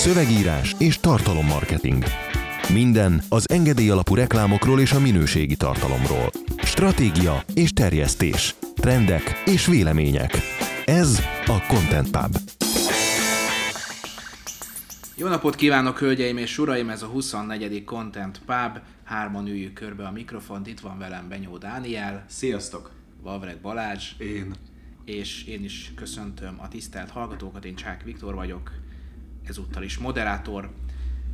szövegírás és tartalommarketing. Minden az engedély alapú reklámokról és a minőségi tartalomról. Stratégia és terjesztés. Trendek és vélemények. Ez a Content Pub. Jó napot kívánok, hölgyeim és uraim! Ez a 24. Content Pub. Hárman üljük körbe a mikrofont. Itt van velem Benyó Dániel, Sziasztok! Valvreg Balázs, Én. és én is köszöntöm a tisztelt hallgatókat. Én Csák Viktor vagyok, ezúttal is moderátor.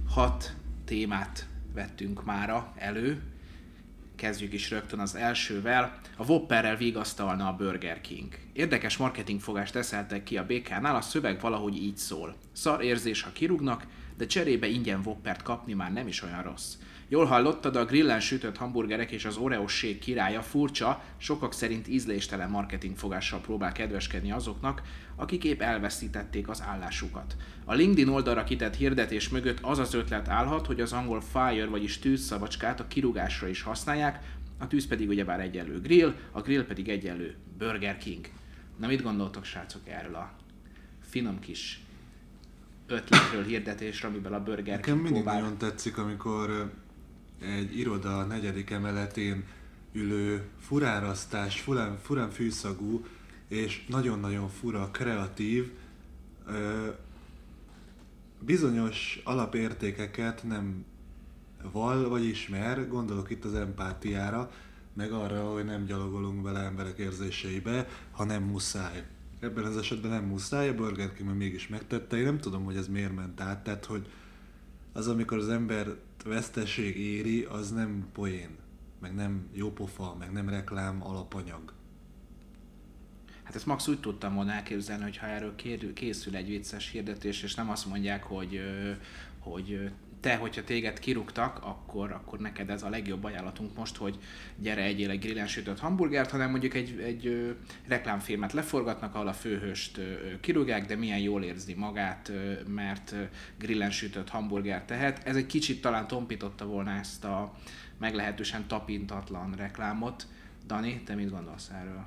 Hat témát vettünk mára elő. Kezdjük is rögtön az elsővel. A Whopperrel vigasztalna a Burger King. Érdekes marketingfogást eszeltek ki a BK-nál, a szöveg valahogy így szól. Szar érzés, ha kirúgnak, de cserébe ingyen Whoppert kapni már nem is olyan rossz. Jól hallottad, a grillen sütött hamburgerek és az Oreo shake királya furcsa, sokak szerint ízléstelen marketingfogással próbál kedveskedni azoknak, akik épp elveszítették az állásukat. A LinkedIn oldalra kitett hirdetés mögött az az ötlet állhat, hogy az angol fire, vagyis tűzszavacskát a kirúgásra is használják, a tűz pedig ugyebár egyenlő grill, a grill pedig egyenlő Burger King. Na mit gondoltok, srácok, erről a finom kis ötletről, hirdetésről, amiben a Burger Nekem King mindig próbál... nagyon tetszik, amikor egy iroda negyedik emeletén ülő furárasztás, furán, furán fűszagú és nagyon-nagyon fura, kreatív, ö, bizonyos alapértékeket nem val vagy ismer, gondolok itt az empátiára, meg arra, hogy nem gyalogolunk bele emberek érzéseibe, ha nem muszáj. Ebben az esetben nem muszáj, a Burger King mégis megtette. Én nem tudom, hogy ez miért ment át, tehát hogy az, amikor az ember veszteség éri, az nem poén, meg nem jópofa, meg nem reklám alapanyag. Hát ezt max úgy tudtam volna elképzelni, hogy ha erről készül egy vicces hirdetés, és nem azt mondják, hogy, hogy te, hogyha téged kirúgtak, akkor, akkor neked ez a legjobb ajánlatunk most, hogy gyere egyél egy grillen sütött hamburgert, hanem mondjuk egy, egy ö, reklámfilmet leforgatnak, ahol a főhőst ö, kirúgják, de milyen jól érzi magát, ö, mert grillen sütött hamburger tehet. Ez egy kicsit talán tompította volna ezt a meglehetősen tapintatlan reklámot. Dani, te mit gondolsz erről?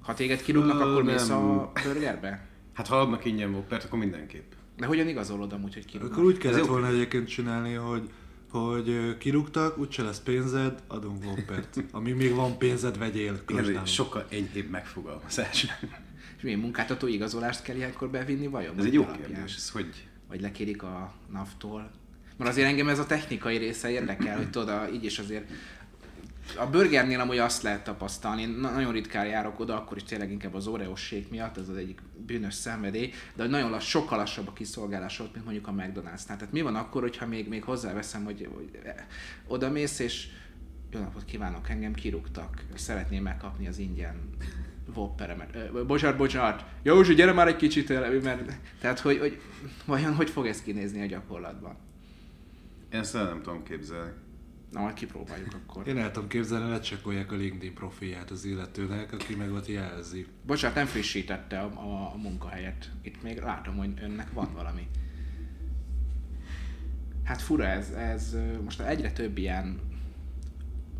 Ha téged kirúgnak, akkor mész a burgerbe? Hát ha adnak ingyen Whoppert, akkor mindenképp. De hogyan igazolod amúgy, hogy kirúgnak? Akkor úgy kellett volna egyébként csinálni, hogy hogy kirúgtak, úgyse lesz pénzed, adunk Whoppert. Ami még van pénzed, vegyél. Igen, sokkal enyhébb megfogalmazás. És milyen munkáltató igazolást kell ilyenkor bevinni vajon? Ez egy jó kérdés, ez hogy... Vagy lekérik a NAV-tól? Mert azért engem ez a technikai része érdekel, hogy tudod, így is azért a burgernél amúgy azt lehet tapasztalni, én na- nagyon ritkán járok oda, akkor is tényleg inkább az Oreo shake miatt, ez az egyik bűnös szenvedély, de nagyon lass, sokkal lassabb a kiszolgálás ott, mint mondjuk a McDonald's-nál. Tehát mi van akkor, hogyha még, még hozzáveszem, hogy, hogy oda mész, és jó napot kívánok, engem kirúgtak, szeretném megkapni az ingyen Whopperemet. Ö, Bocsánat, bocsánat. Józsi, gyere már egy kicsit, mert... Tehát, hogy, hogy vajon hogy fog ez kinézni a gyakorlatban? Én ezt nem tudom képzelni. Na, majd kipróbáljuk akkor. Én el tudom képzelni, lecsekkolják a LinkedIn profilját az illetőnek, aki meg ott jelzi. Bocsánat, nem frissítette a, a, a munkahelyet. Itt még látom, hogy önnek van valami. Hát fura ez, ez most egyre több ilyen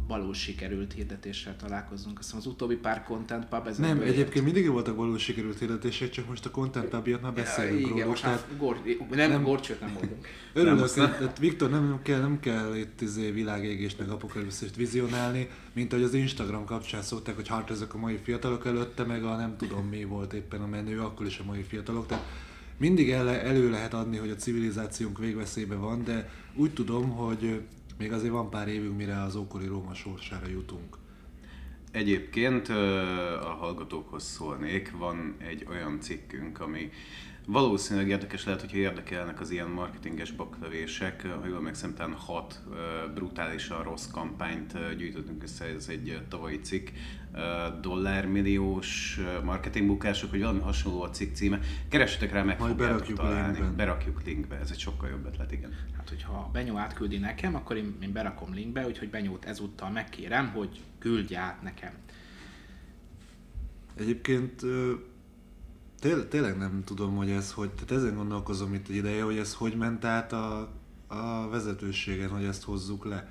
valós sikerült hirdetéssel találkozunk. Azt az utóbbi pár content pub ez Nem, egyébként mindig voltak valós sikerült hirdetések, csak most a Content Pub miatt már beszélünk Igen, róluk. most Tehát gor, nem, nem. gorcsőt nem mondunk. örülök, nem. tehát Viktor, nem, kell, nem kell itt izé világégést meg apokalipszist vizionálni, mint ahogy az Instagram kapcsán szokták, hogy hát ezek a mai fiatalok előtte, meg a nem tudom mi volt éppen a menő, akkor is a mai fiatalok. Tehát mindig el, elő lehet adni, hogy a civilizációnk végveszélybe van, de úgy tudom, hogy még azért van pár évünk, mire az ókori Róma sorsára jutunk. Egyébként a hallgatókhoz szólnék, van egy olyan cikkünk, ami valószínűleg érdekes lehet, hogyha érdekelnek az ilyen marketinges baklövések. Ha jól emlékszem, talán hat brutálisan rossz kampányt gyűjtöttünk össze, ez egy tavalyi cikk. Dollármilliós marketingbukások, vagy valami hasonló a cikk címe. Keressetek rá, meg Majd berakjuk találni. linkben. Berakjuk linkbe, ez egy sokkal jobb ötlet, igen. Hát, hogyha Benyó átküldi nekem, akkor én, én berakom linkbe, úgyhogy Benyót ezúttal megkérem, hogy küldje át nekem. Egyébként ö, tél, tényleg nem tudom, hogy ez hogy, tehát ezen gondolkozom itt egy ideje, hogy ez hogy ment át a, a vezetőségen, hogy ezt hozzuk le.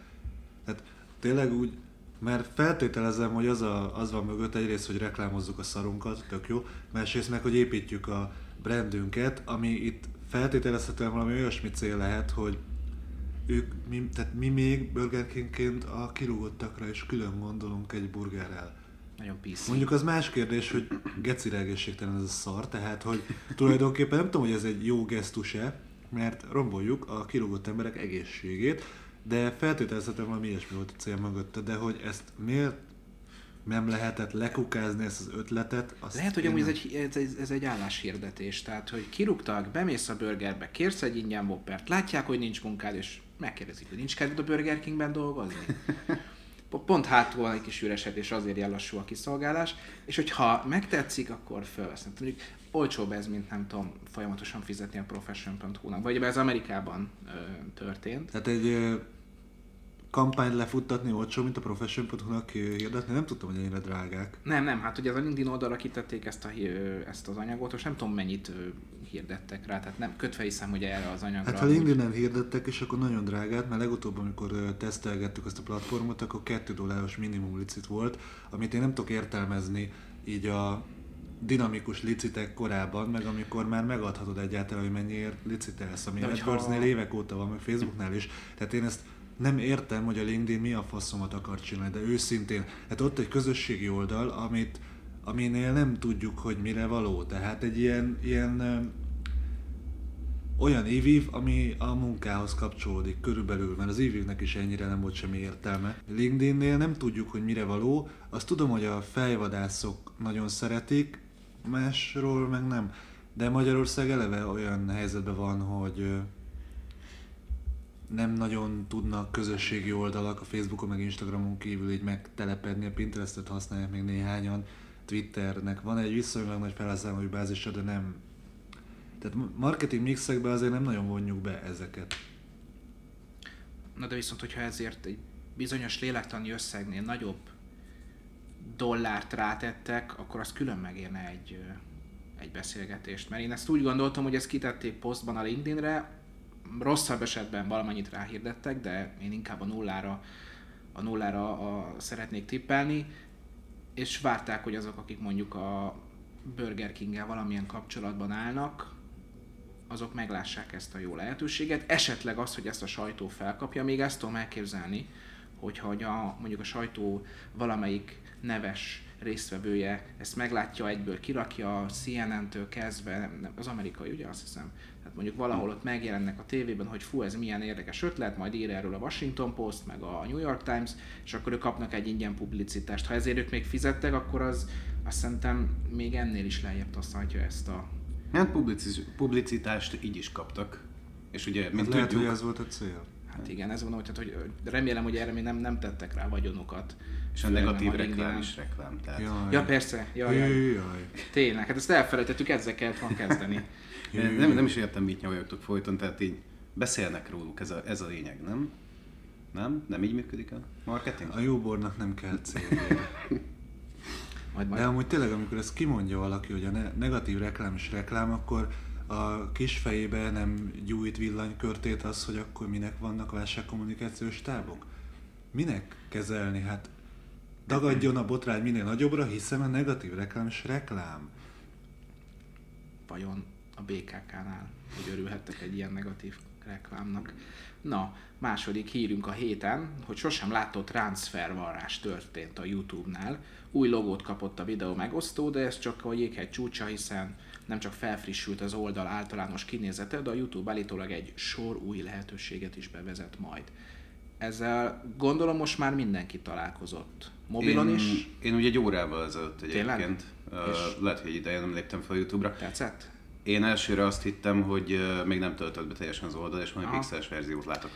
Tehát tényleg úgy, mert feltételezem, hogy az, a, az van mögött egyrészt, hogy reklámozzuk a szarunkat, tök jó, másrészt meg, hogy építjük a brandünket, ami itt feltételezhetően valami olyasmi cél lehet, hogy ők, mi, tehát mi még Burger Kingként a kirúgottakra is külön gondolunk egy burgerrel. Nagyon PC. Mondjuk az más kérdés, hogy gecire egészségtelen ez a szar, tehát hogy tulajdonképpen nem tudom, hogy ez egy jó gesztus-e, mert romboljuk a kirúgott emberek egészségét, de feltételezhetően valami ilyesmi volt a cél mögötte, de hogy ezt miért nem lehetett lekukázni ezt az ötletet. Azt Lehet, hogy amúgy ez egy, ez, ez egy álláshirdetés, tehát hogy kirúgtak, bemész a burgerbe, kérsz egy ingyen boppert, látják, hogy nincs munkád, és megkérdezik, hogy nincs kedved a Burger Kingben dolgozni. Po- Pont hátul van egy kis üresedés, azért ilyen a kiszolgálás, és hogyha megtetszik, akkor fölvesznek. Mondjuk olcsóbb ez, mint nem tudom, folyamatosan fizetni a profession.hu-nak. Vagy ez Amerikában ö, történt. Tehát egy ö, kampányt lefuttatni olcsó, mint a Profession.hu-nak hirdetni, nem tudtam, hogy ennyire drágák. Nem, nem, hát ugye az a LinkedIn oldalra kitették ezt, a, ezt az anyagot, most nem tudom mennyit hirdettek rá, tehát nem kötve hiszem, hogy erre az anyagra. Hát ha amúgy- LinkedIn-en hirdettek, és akkor nagyon drágát, mert legutóbb, amikor tesztelgettük ezt a platformot, akkor 2 dolláros minimum licit volt, amit én nem tudok értelmezni így a dinamikus licitek korában, meg amikor már megadhatod egyáltalán, hogy mennyiért licitelsz, ami AdWords-nél évek óta van, meg Facebooknál is. Tehát én ezt nem értem, hogy a LinkedIn mi a faszomat akar csinálni, de őszintén, hát ott egy közösségi oldal, amit, aminél nem tudjuk, hogy mire való. Tehát egy ilyen, ilyen olyan ívív, ami a munkához kapcsolódik körülbelül, mert az ívívnek is ennyire nem volt semmi értelme. LinkedInnél nem tudjuk, hogy mire való, azt tudom, hogy a fejvadászok nagyon szeretik, másról meg nem. De Magyarország eleve olyan helyzetben van, hogy nem nagyon tudnak közösségi oldalak a Facebookon meg Instagramon kívül így megtelepedni, a Pinterestet használják még néhányan, Twitternek van egy viszonylag nagy felhasználói bázisa, de nem tehát marketing mixekbe azért nem nagyon vonjuk be ezeket. Na de viszont, hogyha ezért egy bizonyos lélektani összegnél nagyobb dollárt rátettek, akkor az külön megérne egy, egy beszélgetést. Mert én ezt úgy gondoltam, hogy ezt kitették posztban a LinkedInre, rosszabb esetben valamennyit ráhirdettek, de én inkább a nullára, a nullára a, szeretnék tippelni, és várták, hogy azok, akik mondjuk a Burger king valamilyen kapcsolatban állnak, azok meglássák ezt a jó lehetőséget. Esetleg az, hogy ezt a sajtó felkapja, még ezt tudom elképzelni, hogyha hogy a, mondjuk a sajtó valamelyik neves résztvevője ezt meglátja egyből, kirakja CNN-től kezdve, nem, az amerikai ugye azt hiszem, tehát mondjuk valahol ott megjelennek a tévében, hogy fú, ez milyen érdekes ötlet, majd ír erről a Washington Post, meg a New York Times, és akkor ők kapnak egy ingyen publicitást. Ha ezért ők még fizettek, akkor az azt szerintem még ennél is lejjebb taszítja ezt a Hát publici- publicitást így is kaptak. És ugye, mint Hát lehet, tudjuk, hogy ez volt a cél. Hát igen, ez mondom, hogy, tehát, hogy remélem, hogy erre még nem, nem tettek rá vagyonokat. és a negatív reklám is reklám. Tehát Jaj. Ja persze, jaj, jaj. Jaj. Tényleg, hát ezt elfelejtettük, ezzel kellett volna kezdeni. Én nem, nem is értem, mit nyavajogtok folyton, tehát így beszélnek róluk, ez a, ez a lényeg, nem? Nem? Nem így működik a marketing? A jó bornak nem kell célja. Majd De majd. amúgy tényleg, amikor ezt kimondja valaki, hogy a ne- negatív reklám is reklám, akkor a kis fejébe nem gyújt villanykörtét az, hogy akkor minek vannak válságkommunikációs tábok? Minek kezelni? Hát dagadjon a botrány minél nagyobbra, hiszen a negatív reklám is reklám. vajon a BKK-nál, hogy örülhettek egy ilyen negatív reklámnak. Na, második hírünk a héten, hogy sosem látott transfervarrás történt a YouTube-nál. Új logót kapott a videó megosztó, de ez csak a jéghegy csúcsa, hiszen nem csak felfrissült az oldal általános kinézete, de a YouTube állítólag egy sor új lehetőséget is bevezet majd. Ezzel gondolom most már mindenki találkozott. Mobilon én, is. Én ugye egy órával ezelőtt Tényleg? egyébként. Uh, És? lehet, hogy ideje nem léptem fel YouTube-ra. Tetszett? Én elsőre azt hittem, hogy még nem töltött be teljesen az oldal, és majd pixeles verziót látok.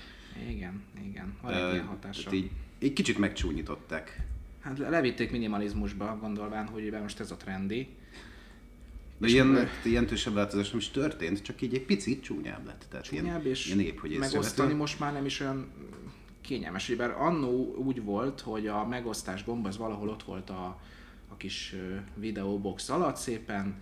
Igen, igen. Van egy ilyen hatása. így, egy kicsit megcsúnyították. Hát le- levitték minimalizmusba, gondolván, hogy most ez a trendi. De ilyen, meg- jelentősebb változás nem is történt, csak így egy picit csúnyább lett. Tehát Csúnyább, ilyen, és ilyen épp, hogy megosztani most már nem is olyan kényelmes. Ugye, Bár annó úgy volt, hogy a megosztás gomb az valahol ott volt a, a kis videóbox alatt szépen,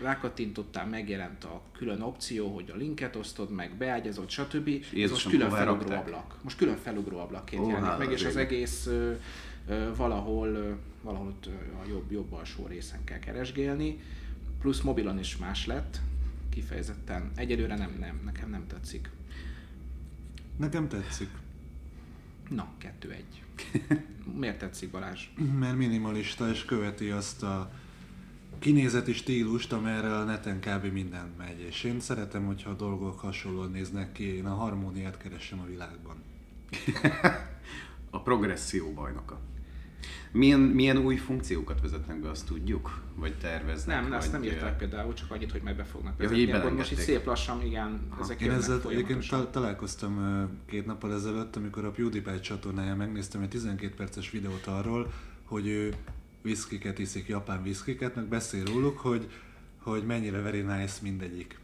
rákattintottál, megjelent a külön opció, hogy a linket osztod meg, beágyazott, stb. Ez most Jézusom, külön felugró ablak. Most külön felugró ablakként Ó, jelenik meg, és az egész ö, ö, valahol, ö, valahol ott, a jobb, jobb alsó részen kell keresgélni. Plusz mobilon is más lett, kifejezetten. Egyelőre nem, nem, nekem nem tetszik. Nekem tetszik, Na, kettő egy. Miért tetszik Balázs? mert minimalista és követi azt a kinézeti stílust, amerre a neten kb. minden megy. És én szeretem, hogyha a dolgok hasonlóan néznek ki, én a harmóniát keresem a világban. A progresszió bajnoka. Milyen, milyen új funkciókat vezetnek be, azt tudjuk? Vagy terveznek? Nem, vagy, ezt nem írták például, csak annyit, hogy meg be fognak Ja, hogy vezetni. így Akkor most így belengedték. szép lassan, igen, ezek Én ezzel egyébként folyamatosan. ta- találkoztam két nappal ezelőtt, amikor a PewDiePie csatornáján megnéztem egy 12 perces videót arról, hogy ő viszkiket iszik, japán viszkiket, meg beszél róluk, hogy, hogy mennyire very nice mindegyik.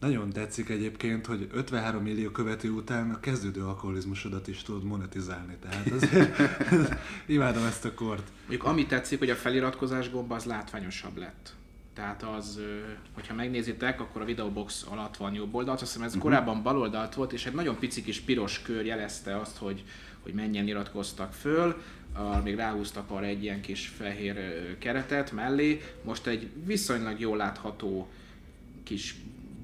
Nagyon tetszik egyébként, hogy 53 millió követő után a kezdődő alkoholizmusodat is tudod monetizálni. Tehát azért imádom ezt a kort. Mondjuk ami tetszik, hogy a feliratkozás gomba az látványosabb lett. Tehát az, hogyha megnézitek, akkor a videobox alatt van jobb oldalt, azt hiszem ez korábban bal oldalt volt, és egy nagyon pici kis piros kör jelezte azt, hogy, hogy mennyien iratkoztak föl, uh, még ráhúztak arra egy ilyen kis fehér keretet mellé, most egy viszonylag jól látható kis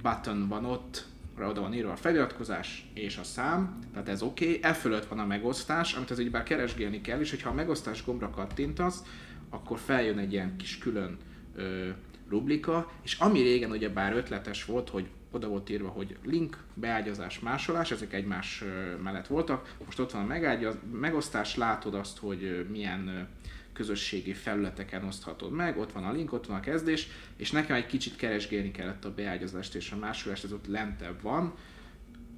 button van ott, oda van írva a feliratkozás és a szám, tehát ez oké, okay. e fölött van a megosztás, amit az bár keresgélni kell, és hogyha a megosztás gombra kattintasz, akkor feljön egy ilyen kis külön ö, rubrika, és ami régen ugye bár ötletes volt, hogy oda volt írva, hogy link, beágyazás, másolás, ezek egymás mellett voltak, most ott van a megágyaz, megosztás, látod azt, hogy milyen közösségi felületeken oszthatod meg, ott van a link, ott van a kezdés, és nekem egy kicsit keresgélni kellett a beágyazást és a másolást, ez ott lentebb van.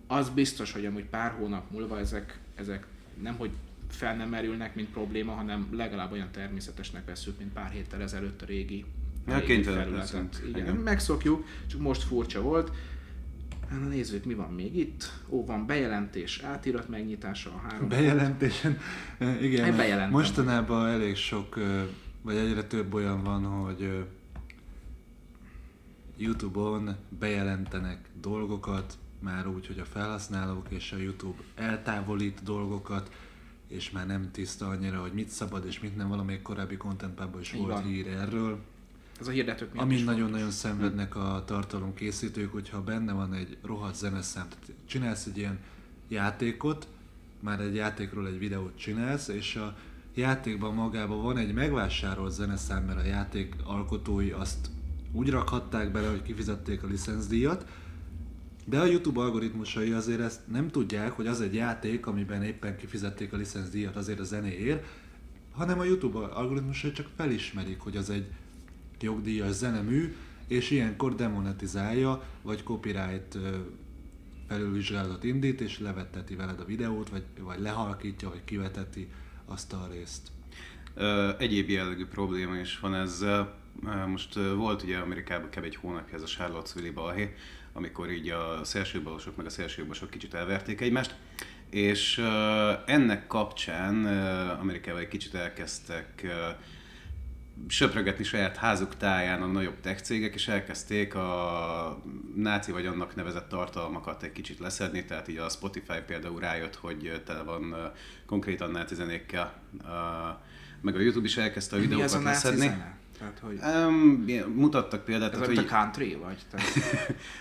Az biztos, hogy amúgy pár hónap múlva ezek, ezek nem hogy fel nem merülnek, mint probléma, hanem legalább olyan természetesnek veszük, mint pár héttel ezelőtt a régi, Ja, kénytelen leszünk. Igen, Igen. megszokjuk, csak most furcsa volt. Hát, Na nézzük, mi van még itt. Ó, van bejelentés, átirat megnyitása a három. Bejelentésen, igen, bejelentem. mostanában elég sok, vagy egyre több olyan van, hogy Youtube-on bejelentenek dolgokat, már úgy, hogy a felhasználók és a YouTube eltávolít dolgokat, és már nem tiszta annyira, hogy mit szabad és mit nem. Valamelyik korábbi contentpában is Így volt van. hír erről. Ez a hirdetők miatt Amin nagyon-nagyon szenvednek a tartalomkészítők, hogyha benne van egy rohadt zeneszám, tehát csinálsz egy ilyen játékot, már egy játékról egy videót csinálsz, és a játékban magában van egy megvásárolt zeneszám, mert a játék alkotói azt úgy rakhatták bele, hogy kifizették a licenszdíjat, de a YouTube algoritmusai azért ezt nem tudják, hogy az egy játék, amiben éppen kifizették a licenszdíjat azért a zenéért, hanem a YouTube algoritmusai csak felismerik, hogy az egy jogdíjas zenemű, és ilyenkor demonetizálja, vagy copyright felülvizsgálatot indít, és levetteti veled a videót, vagy, vagy lehalkítja, vagy kiveteti azt a részt. Egyéb jellegű probléma is van ezzel. Most volt ugye Amerikában kb. egy hónapja ez a Charlottesville balhé, amikor így a szélsőbalosok meg a szélsőjobbosok kicsit elverték egymást, és ennek kapcsán Amerikában egy kicsit elkezdtek ö, söprögetni saját házuk táján a nagyobb tech cégek, és elkezdték a náci vagy annak nevezett tartalmakat egy kicsit leszedni, tehát így a Spotify például rájött, hogy tele van konkrétan náci zenékkel, meg a YouTube is elkezdte a videókat leszedni. zene? Tehát, hogy Um, mutattak példát, ez tehát, hogy a country, vagy? Tehát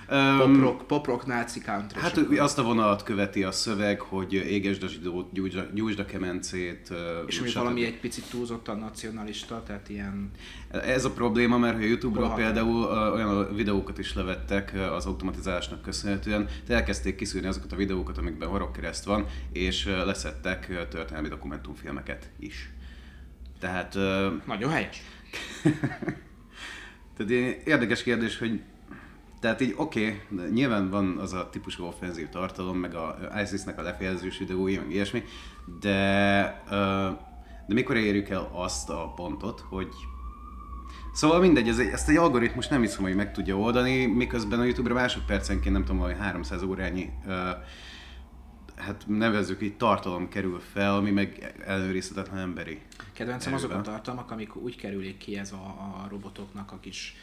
um, pop rock, pop rock, náci country. Hát ő azt a vonalat követi a szöveg, hogy égesd a zsidót, gyújtsd a- gyújtsd a kemencét. és még valami egy picit túlzottan nacionalista, tehát ilyen... Ez a probléma, mert a Youtube-ról például olyan videókat is levettek az automatizálásnak köszönhetően, de elkezdték kiszűrni azokat a videókat, amikben horrorkereszt van, és leszettek történelmi dokumentumfilmeket is. Tehát, Nagyon helyes. tehát érdekes kérdés, hogy tehát így oké, okay, nyilván van az a típusú offenzív tartalom, meg a ISIS-nek a lefejezős videói, meg ilyesmi, de, de mikor érjük el azt a pontot, hogy Szóval mindegy, ez, ezt egy algoritmus nem hiszem, hogy meg tudja oldani, miközben a YouTube-ra másodpercenként nem tudom, hogy 300 órányi ö, hát nevezzük így tartalom kerül fel, ami meg ellenőrizhetetlen emberi. Kedvencem azok a tartalmak, amik úgy kerülik ki ez a, a robotoknak a kis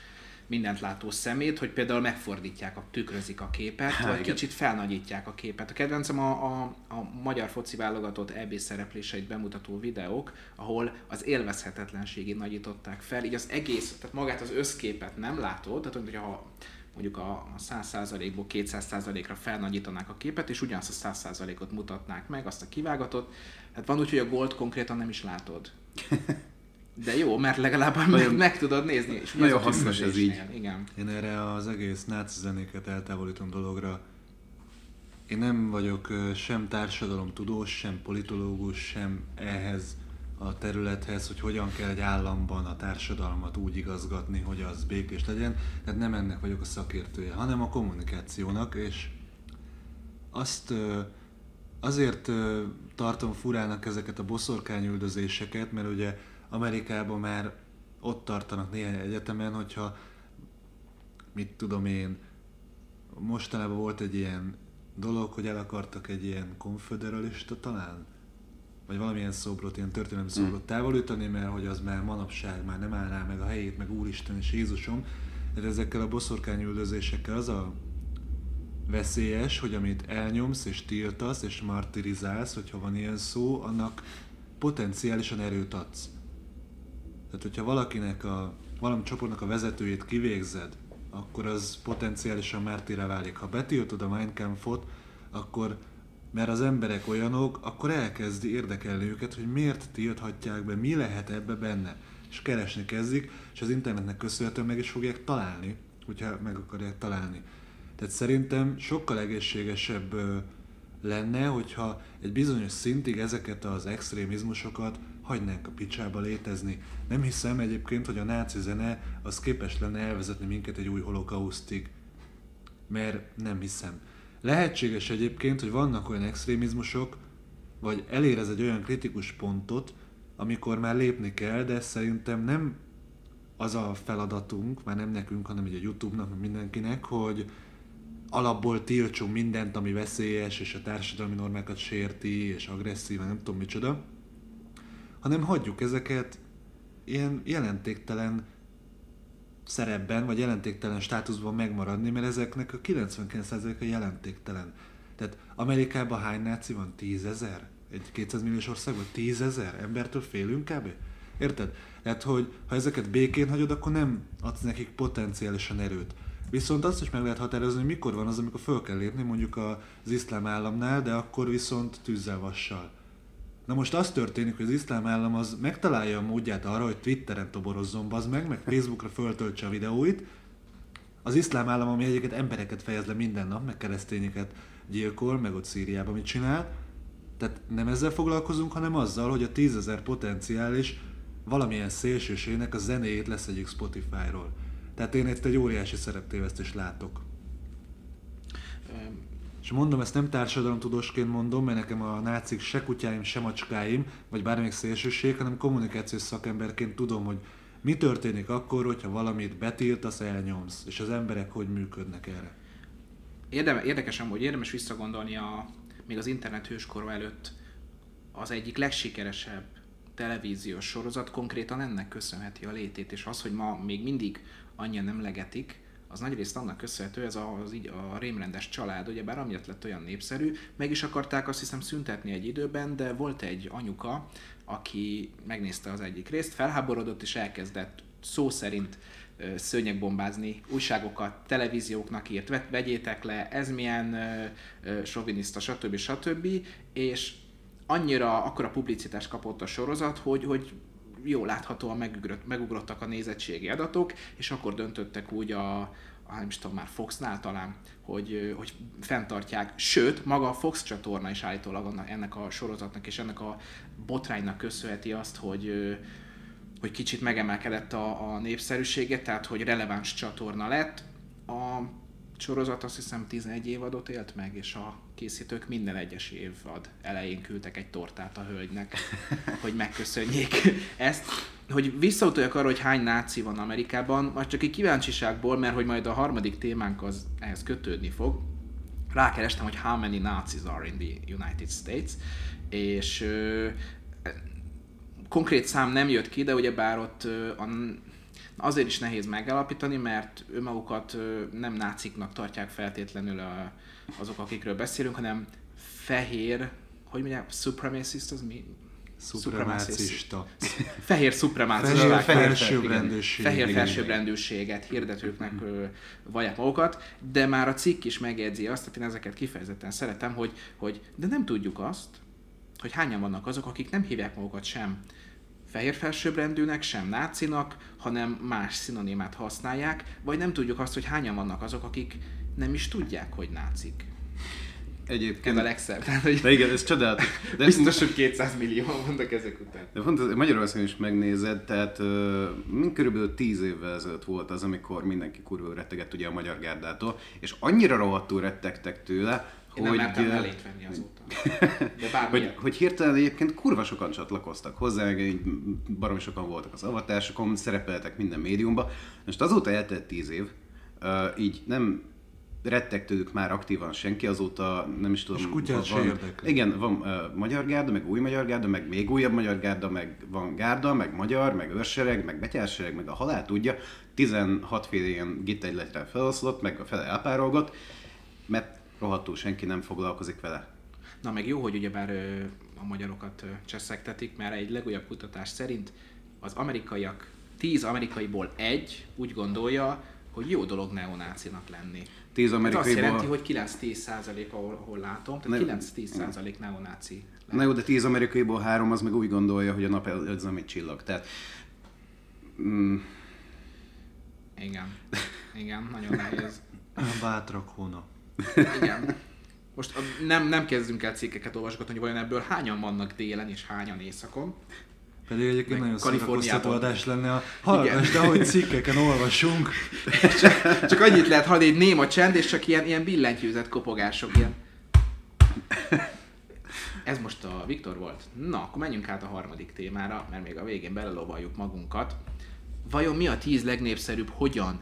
mindent látó szemét, hogy például megfordítják, a, tükrözik a képet, Há, vagy igen. kicsit felnagyítják a képet. A kedvencem a, a, a magyar foci válogatott EB szerepléseit bemutató videók, ahol az élvezhetetlenségét nagyították fel, így az egész, tehát magát az összképet nem látod, tehát hogyha mondjuk a 100%-ból 200%-ra felnagyítanák a képet, és ugyanazt a 100%-ot mutatnák meg, azt a kivágatot. Hát van úgy, hogy a gold konkrétan nem is látod. De jó, mert legalább meg, meg tudod nézni. És nagyon hasznos ez így. Igen. Én erre az egész náci zenéket eltávolítom dologra. Én nem vagyok sem társadalomtudós, sem politológus, sem ehhez a területhez, hogy hogyan kell egy államban a társadalmat úgy igazgatni, hogy az békés legyen. Tehát nem ennek vagyok a szakértője, hanem a kommunikációnak, és azt azért tartom furának ezeket a boszorkányüldözéseket, mert ugye Amerikában már ott tartanak néhány egyetemen, hogyha mit tudom én, mostanában volt egy ilyen dolog, hogy el akartak egy ilyen konfederalista talán, vagy valamilyen szobrot, ilyen történelmi mm. szobrot távolítani, mert hogy az már manapság már nem állná meg a helyét, meg Úristen és Jézusom. De ezekkel a boszorkányüldözésekkel az a veszélyes, hogy amit elnyomsz és tiltasz és martirizálsz, hogyha van ilyen szó, annak potenciálisan erőt adsz. Tehát, hogyha valakinek a, valami csoportnak a vezetőjét kivégzed, akkor az potenciálisan mártire válik. Ha betiltod a Mein Kampfot, akkor mert az emberek olyanok, akkor elkezdi érdekelni őket, hogy miért tilthatják be, mi lehet ebbe benne. És keresni kezdik, és az internetnek köszönhetően meg is fogják találni, hogyha meg akarják találni. Tehát szerintem sokkal egészségesebb lenne, hogyha egy bizonyos szintig ezeket az extrémizmusokat hagynánk a picsába létezni. Nem hiszem egyébként, hogy a náci zene az képes lenne elvezetni minket egy új holokausztig. Mert nem hiszem. Lehetséges egyébként, hogy vannak olyan extrémizmusok, vagy elérez egy olyan kritikus pontot, amikor már lépni kell, de szerintem nem az a feladatunk, már nem nekünk, hanem így a Youtube-nak, mindenkinek, hogy alapból tiltsunk mindent, ami veszélyes, és a társadalmi normákat sérti, és agresszív, nem tudom micsoda, hanem hagyjuk ezeket ilyen jelentéktelen szerepben, vagy jelentéktelen státuszban megmaradni, mert ezeknek a 99%-a jelentéktelen. Tehát Amerikában hány náci van? 10 ezer? Egy 200 milliós országban 10 ezer embertől félünk kb. Érted? Tehát, hogy ha ezeket békén hagyod, akkor nem adsz nekik potenciálisan erőt. Viszont azt is meg lehet határozni, hogy mikor van az, amikor föl kell lépni, mondjuk az iszlám államnál, de akkor viszont tűzzel vassal. Na most az történik, hogy az iszlám állam az megtalálja a módját arra, hogy Twitteren toborozzon bazd meg, meg Facebookra föltöltse a videóit. Az iszlám állam, ami egyébként embereket fejez le minden nap, meg keresztényeket gyilkol, meg ott Szíriában mit csinál. Tehát nem ezzel foglalkozunk, hanem azzal, hogy a tízezer potenciális valamilyen szélsőségnek a zenéjét leszedjük Spotify-ról. Tehát én itt egy óriási szereptévesztést látok. Mondom, ezt nem társadalomtudósként mondom, mert nekem a nácik se kutyáim, se macskáim, vagy bármelyik szélsőség, hanem kommunikációs szakemberként tudom, hogy mi történik akkor, hogyha valamit betiltasz, elnyomsz, és az emberek hogy működnek erre. Érdeme, érdekes hogy érdemes visszagondolni a, még az internet hőskor előtt az egyik legsikeresebb televíziós sorozat konkrétan ennek köszönheti a létét, és az, hogy ma még mindig annyian nem legetik, az nagyrészt annak köszönhető, ez a, az így a rémrendes család, ugye bár amiatt lett olyan népszerű, meg is akarták azt hiszem szüntetni egy időben, de volt egy anyuka, aki megnézte az egyik részt, felháborodott és elkezdett szó szerint szőnyegbombázni, újságokat, televízióknak írt, vegyétek le, ez milyen soviniszta, stb. stb. És annyira, akkora publicitást kapott a sorozat, hogy, hogy jól láthatóan megugrott, megugrottak a nézettségi adatok, és akkor döntöttek úgy a, a nem is tudom már Foxnál talán, hogy, hogy fenntartják, sőt, maga a Fox csatorna is állítólag ennek a sorozatnak és ennek a botránynak köszönheti azt, hogy, hogy kicsit megemelkedett a, a népszerűsége, tehát hogy releváns csatorna lett. A sorozat azt hiszem 11 évadot élt meg, és a készítők minden egyes évad elején küldtek egy tortát a hölgynek, hogy megköszönjék ezt. Hogy visszautoljak arra, hogy hány náci van Amerikában, majd csak egy kíváncsiságból, mert hogy majd a harmadik témánk az ehhez kötődni fog, rákerestem, hogy how many Nazis are in the United States, és ö, konkrét szám nem jött ki, de ugyebár ott ö, a azért is nehéz megállapítani, mert önmagukat nem náciknak tartják feltétlenül a, azok, akikről beszélünk, hanem fehér, hogy mondják, supremacist az mi? Szupremacista. Fehér szupremacisták. Fehér felsőbbrendűség. Fehér felsőbbrendűséget hirdetőknek vallják magukat, de már a cikk is megjegyzi azt, tehát én ezeket kifejezetten szeretem, hogy, hogy de nem tudjuk azt, hogy hányan vannak azok, akik nem hívják magukat sem fehér felsőbbrendűnek, sem nácinak, hanem más szinonimát használják, vagy nem tudjuk azt, hogy hányan vannak azok, akik nem is tudják, hogy nácik. Ez Egyébként... a legszebb. Tehát, hogy De igen, ez csodálatos. De biztos, hogy 200 millió mondok ezek után. De pont az- Magyarországon is megnézed, tehát uh, körülbelül 10 évvel ezelőtt volt az, amikor mindenki kurva rettegett ugye a magyar gárdától, és annyira rohadtul rettegtek tőle, Én nem hogy, mertem venni azóta. De hogy, hogy hirtelen egyébként kurva sokan csatlakoztak hozzá, meg így barom sokan voltak az avatásokon, szerepeltek minden médiumban. Most azóta eltelt 10 év, így nem retteg tőlük már aktívan senki, azóta nem is tudom. És kutyát van, érdekli. Igen, van uh, magyar gárda, meg új magyar gárda, meg még újabb magyar gárda, meg van gárda, meg magyar, meg őrsereg, meg betyársereg, meg a halál tudja. 16 féle ilyen gittegyletre feloszlott, meg a fele elpárolgott, mert rohadtul senki nem foglalkozik vele. Na meg jó, hogy ugyebár a magyarokat cseszegtetik, mert egy legújabb kutatás szerint az amerikaiak, 10 amerikaiból egy úgy gondolja, hogy jó dolog neonácinak lenni. 10 Ez azt amerikaiból... jelenti, hogy 9-10 százalék, ahol, ahol látom, tehát Nem. 9-10 százalék neonáci. Na jó, de 10 amerikaiból három az meg úgy gondolja, hogy a nap nem egy csillag. Tehát mm, Igen. Igen, nagyon nehéz. Bátrak hóna. Igen. Most nem, nem kezdünk el cikkeket olvasgatni, hogy vajon ebből hányan vannak délen és hányan északon. Pedig egyébként nagyon szórakoztató adás lenne a hallgass, de ahogy cikkeken olvasunk. Csak annyit lehet hallani, hogy néma csend, és csak ilyen, ilyen billentyűzet kopogások, ilyen. Ez most a Viktor volt. Na, akkor menjünk át a harmadik témára, mert még a végén belelovaljuk magunkat. Vajon mi a tíz legnépszerűbb hogyan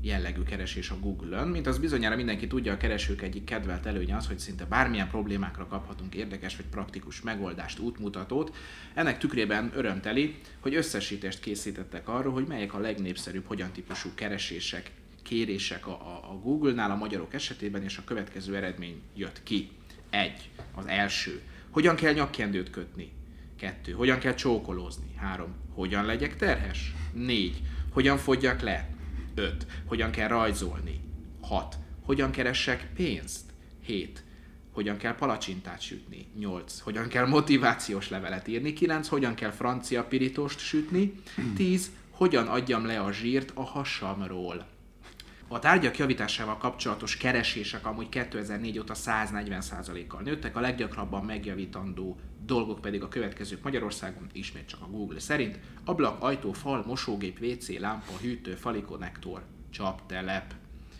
jellegű keresés a Google-ön? Mint az bizonyára mindenki tudja, a keresők egyik kedvelt előnye az, hogy szinte bármilyen problémákra kaphatunk érdekes vagy praktikus megoldást, útmutatót. Ennek tükrében örömteli, hogy összesítést készítettek arról, hogy melyek a legnépszerűbb hogyan típusú keresések, kérések a, a, a Google-nál a magyarok esetében, és a következő eredmény jött ki. Egy, az első. Hogyan kell nyakkendőt kötni? Kettő. Hogyan kell csókolózni? Három. Hogyan legyek terhes? Négy. Hogyan fogyjak le? 5. Hogyan kell rajzolni? 6. Hogyan keressek pénzt? 7. Hogyan kell palacsintát sütni? 8. Hogyan kell motivációs levelet írni? 9. Hogyan kell francia pirítost sütni? 10. Hogyan adjam le a zsírt a hasamról? A tárgyak javításával kapcsolatos keresések amúgy 2004 óta 140%-kal nőttek, a leggyakrabban megjavítandó dolgok pedig a következők Magyarországon, ismét csak a Google szerint, ablak, ajtó, fal, mosógép, WC, lámpa, hűtő, fali konnektor, csaptelep.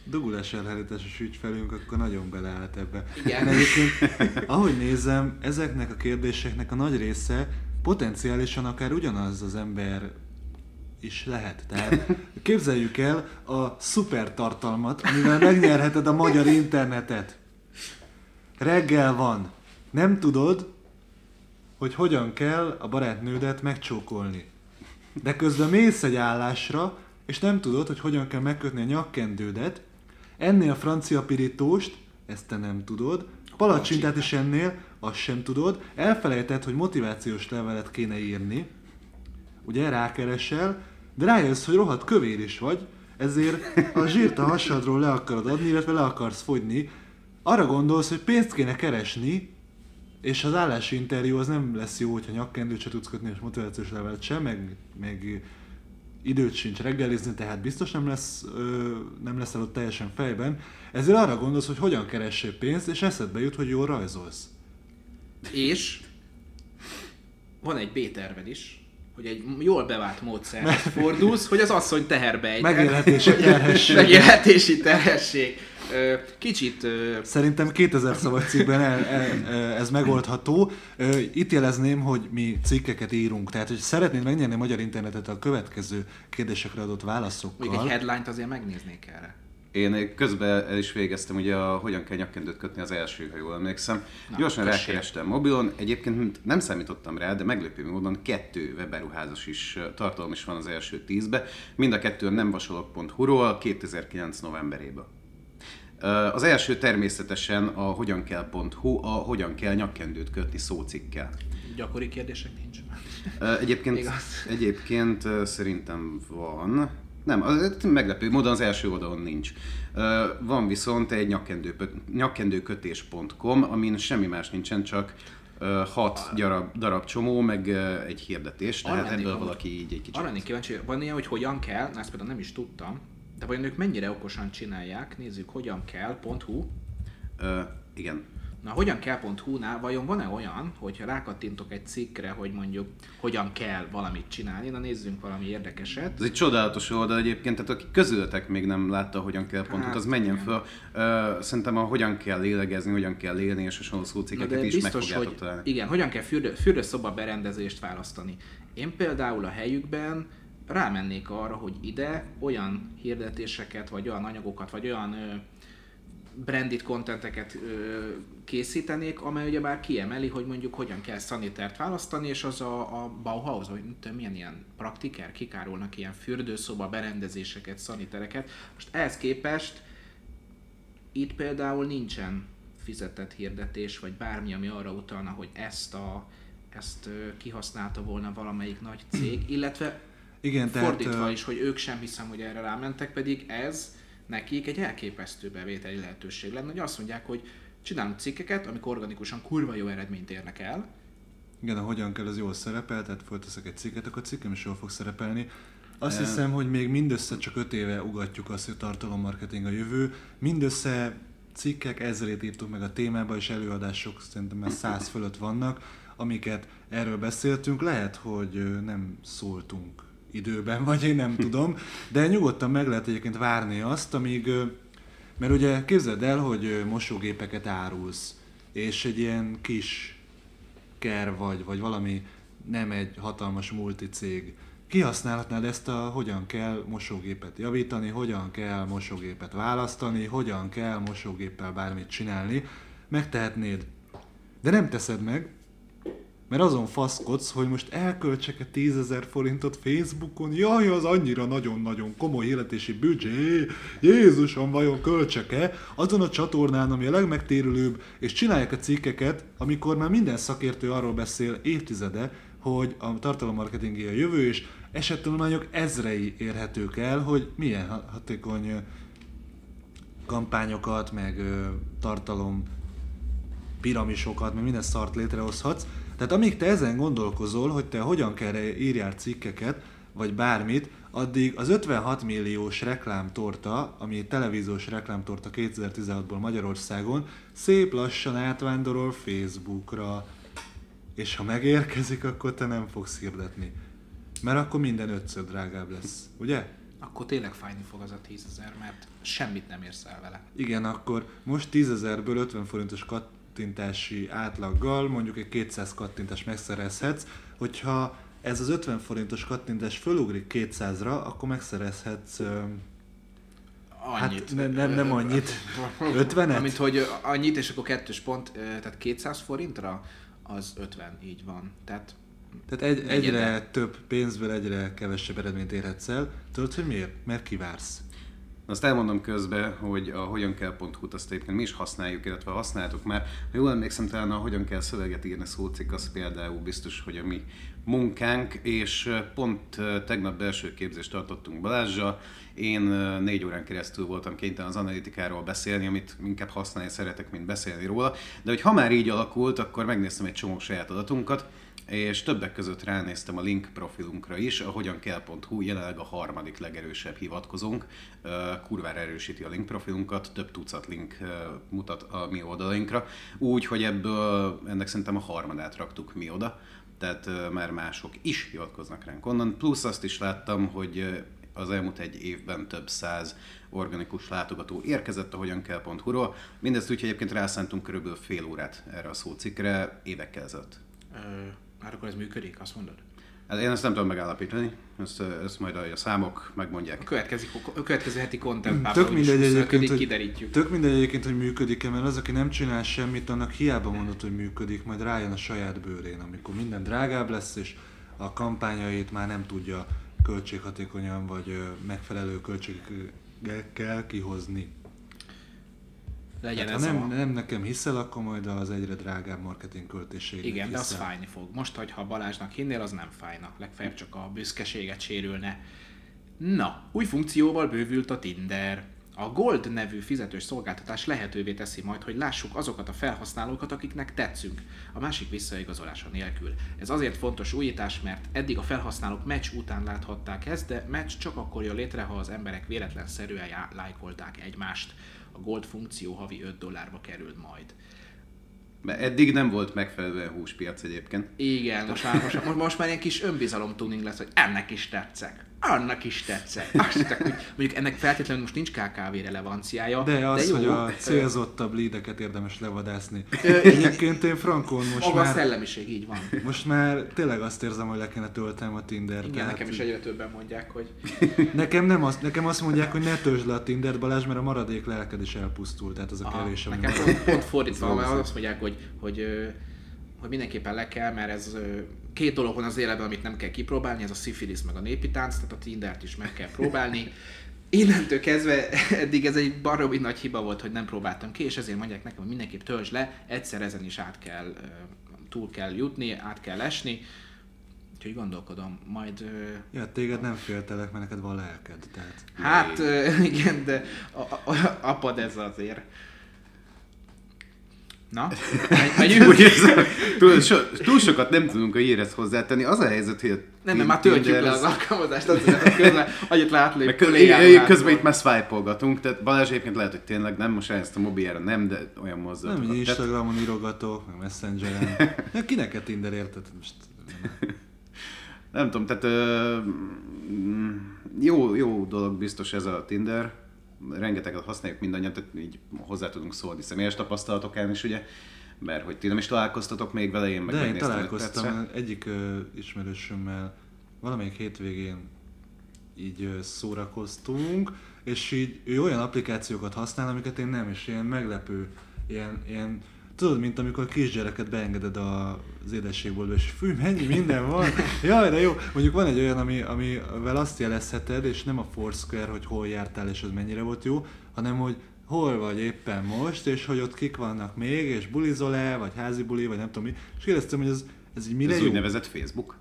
Dugulás elhárításos ügyfelünk akkor nagyon beleállt ebbe. Igen. Én egyébként, ahogy nézem, ezeknek a kérdéseknek a nagy része potenciálisan akár ugyanaz az ember is lehet. Tehát képzeljük el a szuper tartalmat, amivel megnyerheted a magyar internetet. Reggel van. Nem tudod, hogy hogyan kell a barátnődet megcsókolni. De közben mész egy állásra, és nem tudod, hogy hogyan kell megkötni a nyakkendődet, ennél a francia pirítóst, ezt te nem tudod, palacsintát is ennél, azt sem tudod, elfelejtett, hogy motivációs levelet kéne írni, ugye rákeresel, de rájössz, hogy rohadt kövér is vagy, ezért a zsírt a hasadról le akarod adni, illetve le akarsz fogyni. Arra gondolsz, hogy pénzt kéne keresni, és az állási interjú az nem lesz jó, hogyha nyakkendőt se tudsz kötni, és motivációs levelet sem, meg, meg időt sincs reggelizni, tehát biztos nem lesz, ö, nem leszel ott teljesen fejben. Ezért arra gondolsz, hogy hogyan keressél pénzt, és eszedbe jut, hogy jól rajzolsz. És van egy B-terved is, hogy egy jól bevált módszerhez fordulsz, hogy az asszony teherbe egy Megélhetési terhesség. Megélhetési terhesség. Kicsit Szerintem 2000 szavas cikkben el, el, ez megoldható. Itt jelezném, hogy mi cikkeket írunk, tehát hogy szeretnéd megnyerni a magyar internetet a következő kérdésekre adott még egy válaszokkal. headline-t azért megnéznék erre. Én közben is végeztem ugye a hogyan kell nyakkendőt kötni az első, ha jól emlékszem. Na, Gyorsan tessék. rákerestem mobilon, egyébként nem számítottam rá, de meglepő módon kettő webberuházas is, tartalom is van az első tízbe. Mind a kettő a nemvasalok.hu-ról 2009 novemberében. Az első természetesen a hogyankell.hu, a hogyan kell nyakkendőt kötni szócikkel. Gyakori kérdések nincs. Egyébként, egyébként szerintem van. Nem, az meglepő módon az első oldalon nincs. Van viszont egy nyakkendő, nyakkendőkötés.com, amin semmi más nincsen, csak hat darab, darab csomó, meg egy hirdetés, Arra tehát lennék ebből valaki így egy kicsit. Arra lennék kíváncsi, van ilyen, hogy hogyan kell, na ezt például nem is tudtam, de vajon ők mennyire okosan csinálják, nézzük, hogyan kell.hu. Ö, igen. Na, hogyan kell.hu-nál vajon van-e olyan, hogyha rákattintok egy cikkre, hogy mondjuk hogyan kell valamit csinálni, na nézzünk valami érdekeset. Ez egy csodálatos oldal egyébként, tehát aki közületek még nem látta, hogyan kell pontot, Hát, az menjen föl. Ö, Szerintem a hogyan kell lélegezni, hogyan kell élni, és hasonló de is meg biztos, fogjátok hogy találni. igen, hogyan kell fürdő, fürdőszoba berendezést választani. Én például a helyükben rámennék arra, hogy ide olyan hirdetéseket, vagy olyan anyagokat, vagy olyan ö, branded contenteket ö, készítenék, amely ugyebár kiemeli, hogy mondjuk hogyan kell szanitert választani, és az a, a Bauhaus, vagy nem tudom, milyen ilyen praktiker kikárolnak ilyen fürdőszoba berendezéseket, szanitereket. Most ehhez képest itt például nincsen fizetett hirdetés, vagy bármi, ami arra utalna, hogy ezt a ezt kihasználta volna valamelyik nagy cég, illetve Igen, tehát fordítva ö, is, hogy ők sem hiszem, hogy erre rámentek, pedig ez nekik egy elképesztő bevételi lehetőség lenne, hogy azt mondják, hogy csinálunk cikkeket, amik organikusan kurva jó eredményt érnek el, Igen, a hogyan kell, az jól szerepel, tehát fölteszek egy cikket, akkor a cikkem is jól fog szerepelni. Azt Eh. hiszem, hogy még mindössze csak öt éve ugatjuk azt, hogy tartalommarketing a jövő. Mindössze cikkek ezrét írtuk meg a témába, és előadások szerintem már száz fölött vannak, amiket erről beszéltünk. Lehet, hogy nem szóltunk időben, vagy én nem tudom, de nyugodtan meg lehet egyébként várni azt, amíg mert ugye képzeld el, hogy mosógépeket árulsz, és egy ilyen kis ker vagy, vagy valami nem egy hatalmas multicég. Kihasználhatnád ezt a hogyan kell mosógépet javítani, hogyan kell mosógépet választani, hogyan kell mosógéppel bármit csinálni, megtehetnéd. De nem teszed meg, mert azon faszkodsz, hogy most elköltsek-e 10 ezer forintot Facebookon, jaj, az annyira nagyon-nagyon komoly életési büdzsé, Jézusom, vajon költsek-e? Azon a csatornán, ami a legmegtérülőbb, és csinálják a cikkeket, amikor már minden szakértő arról beszél évtizede, hogy a tartalommarketingé a jövő, és esettanulmányok ezrei érhetők el, hogy milyen ha- hatékony kampányokat, meg tartalom piramisokat, meg minden szart létrehozhatsz. Tehát amíg te ezen gondolkozol, hogy te hogyan kell írjál cikkeket, vagy bármit, addig az 56 milliós reklámtorta, ami televíziós reklámtorta 2016-ból Magyarországon, szép lassan átvándorol Facebookra, és ha megérkezik, akkor te nem fogsz hirdetni. Mert akkor minden ötször drágább lesz, ugye? akkor tényleg fájni fog az a 10 ezer, mert semmit nem érsz el vele. Igen, akkor most 10 ezerből 50 forintos kattintási átlaggal mondjuk egy 200 kattintást megszerezhetsz, hogyha ez az 50 forintos kattintás fölugrik 200-ra, akkor megszerezhetsz ö, Annyit. Hát ne- nem- nem annyit. 50-et? Amint, hogy annyit, és akkor kettős pont, tehát 200 forintra, az 50, így van. Tehát Tehát egy, egyre több pénzből egyre kevesebb eredményt érhetsz el. Tudod, hogy miért? Mert kivársz. Azt elmondom közben, hogy a hogyan kell.hu-t azt egyébként mi is használjuk, illetve használtuk már. Ha jól emlékszem, talán a hogyan kell szöveget írni szócikk, az például biztos, hogy a mi munkánk, és pont tegnap belső képzést tartottunk Balázsjal. Én négy órán keresztül voltam kénytelen az analitikáról beszélni, amit inkább használni szeretek, mint beszélni róla. De hogy ha már így alakult, akkor megnéztem egy csomó saját adatunkat, és többek között ránéztem a link profilunkra is, a hogyankell.hu jelenleg a harmadik legerősebb hivatkozónk, kurvára erősíti a link profilunkat, több tucat link mutat a mi oldalainkra, úgy, hogy ebből ennek szerintem a harmadát raktuk mi oda, tehát már mások is hivatkoznak ránk onnan, plusz azt is láttam, hogy az elmúlt egy évben több száz organikus látogató érkezett a hogyankell.hu-ról, mindezt úgy, hogy egyébként rászántunk körülbelül fél órát erre a szócikkre évekkel ezelőtt. Hát akkor ez működik, azt mondod? Hát én ezt nem tudom megállapítani, ezt, ezt majd a számok A megmondják. következő, a következő heti content Tök mindegy egyébként, hogy, kiderítjük. tök mindegy egyébként, hogy működik-e, mert az, aki nem csinál semmit, annak hiába mondod, hogy működik, majd rájön a saját bőrén, amikor minden drágább lesz, és a kampányait már nem tudja költséghatékonyan vagy megfelelő költségekkel kihozni. Legyen Hát, ez ha nem, a... nem nekem hiszel, akkor majd az egyre drágább marketing költségnek Igen, de az hiszel. fájni fog. Most, hogyha Balázsnak hinnél, az nem fájna. Legfeljebb csak a büszkeséget sérülne. Na, új funkcióval bővült a Tinder. A Gold nevű fizetős szolgáltatás lehetővé teszi majd, hogy lássuk azokat a felhasználókat, akiknek tetszünk, a másik visszaigazolása nélkül. Ez azért fontos újítás, mert eddig a felhasználók meccs után láthatták ezt, de meccs csak akkor jön létre, ha az emberek véletlenszerűen já- lájkolták egymást. A Gold funkció havi 5 dollárba kerül majd. Mert eddig nem volt megfelelően húspiac egyébként. Igen, most már, most, most, most már ilyen kis önbizalom tuning lesz, hogy ennek is tetszek, annak is tetszek. Azt hogy mondjuk ennek feltétlenül most nincs KKV relevanciája. De az, jó, hogy a célzottabb lídeket érdemes levadászni. Egyébként én frankon most Maga a már, szellemiség, így van. most már tényleg azt érzem, hogy le kéne töltenem a Tinder. Igen, nekem is egyre többen mondják, hogy Nekem, nem azt, nekem azt mondják, hogy ne töltsd le a Tindert, Balázs, mert a maradék lelked is elpusztul. Tehát az a kevés, nekem pont, pont fordítva, mert azt mondják, hogy, hogy, hogy mindenképpen le kell, mert ez két dolog van az életben, amit nem kell kipróbálni, ez a szifilisz meg a népi tánc, tehát a Tindert is meg kell próbálni. Innentől kezdve eddig ez egy baromi nagy hiba volt, hogy nem próbáltam ki, és ezért mondják nekem, hogy mindenképp töltsd le, egyszer ezen is át kell, túl kell jutni, át kell esni. Úgyhogy gondolkodom, majd... Ja, téged nem féltelek, mert neked van lelked. Tehát Hát igen, de a, a, a, apad ez azért. Na, megy- megyünk? Úgy érzem, túl, so, túl sokat nem tudunk a hírhez hozzátenni. Az a helyzet, hogy a Nem, mert már töltjük le az- az alkalmazást, azért közben annyit látlép. Közben itt már swipe tehát Balázs egyébként lehet, hogy tényleg nem, most ezt a mobiljára nem, de olyan nem, hogy tett. Instagramon írogatok, meg Messengeren. Ja, kinek a Tinder érted? Most Nem tudom, tehát ö, mm, jó, jó dolog biztos ez a Tinder. Rengeteget használjuk mindannyian, tehát így hozzá tudunk szólni személyes tapasztalatokán is, ugye? Mert hogy ti nem is találkoztatok még vele, én meg De én találkoztam egyik ö, ismerősömmel, valamelyik hétvégén így ö, szórakoztunk, és így ő olyan applikációkat használ, amiket én nem, és ilyen meglepő, ilyen, ilyen tudod, mint amikor a kisgyereket beengeded a- az édességboltba, és fű, mennyi minden van, jaj, de jó. Mondjuk van egy olyan, ami, amivel azt jelezheted, és nem a Foursquare, hogy hol jártál, és az mennyire volt jó, hanem hogy hol vagy éppen most, és hogy ott kik vannak még, és bulizol-e, vagy házi buli, vagy nem tudom mi. És kérdeztem, hogy ez, ez így mire Ez jó? úgynevezett Facebook.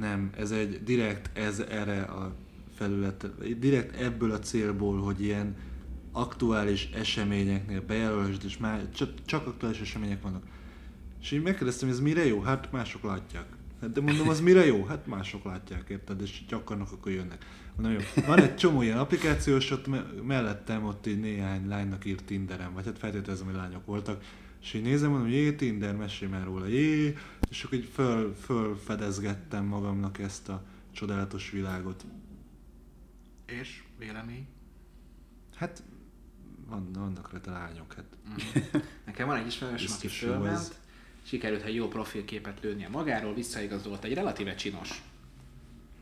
Nem, ez egy direkt ez erre a felület, direkt ebből a célból, hogy ilyen aktuális eseményeknél bejelölsd, és már csak, csak aktuális események vannak. És így megkérdeztem, hogy ez mire jó? Hát mások látják. Hát de mondom, az mire jó? Hát mások látják, érted? És ha akarnak, akkor jönnek. Mondom, jó. Van egy csomó ilyen applikáció, és ott me- mellettem ott így néhány lánynak írt Tinderen, vagy hát feltételezem, hogy lányok voltak. És így nézem, mondom, jé, Tinder, mesélj már róla, jé. És akkor így föl, fölfedezgettem magamnak ezt a csodálatos világot. És vélemény? Hát van, vannak rajta lányok, hát Nekem van egy ismerősöm, aki fölment, sikerült egy jó profilképet lőnie magáról, visszaigazolt egy relatíve csinos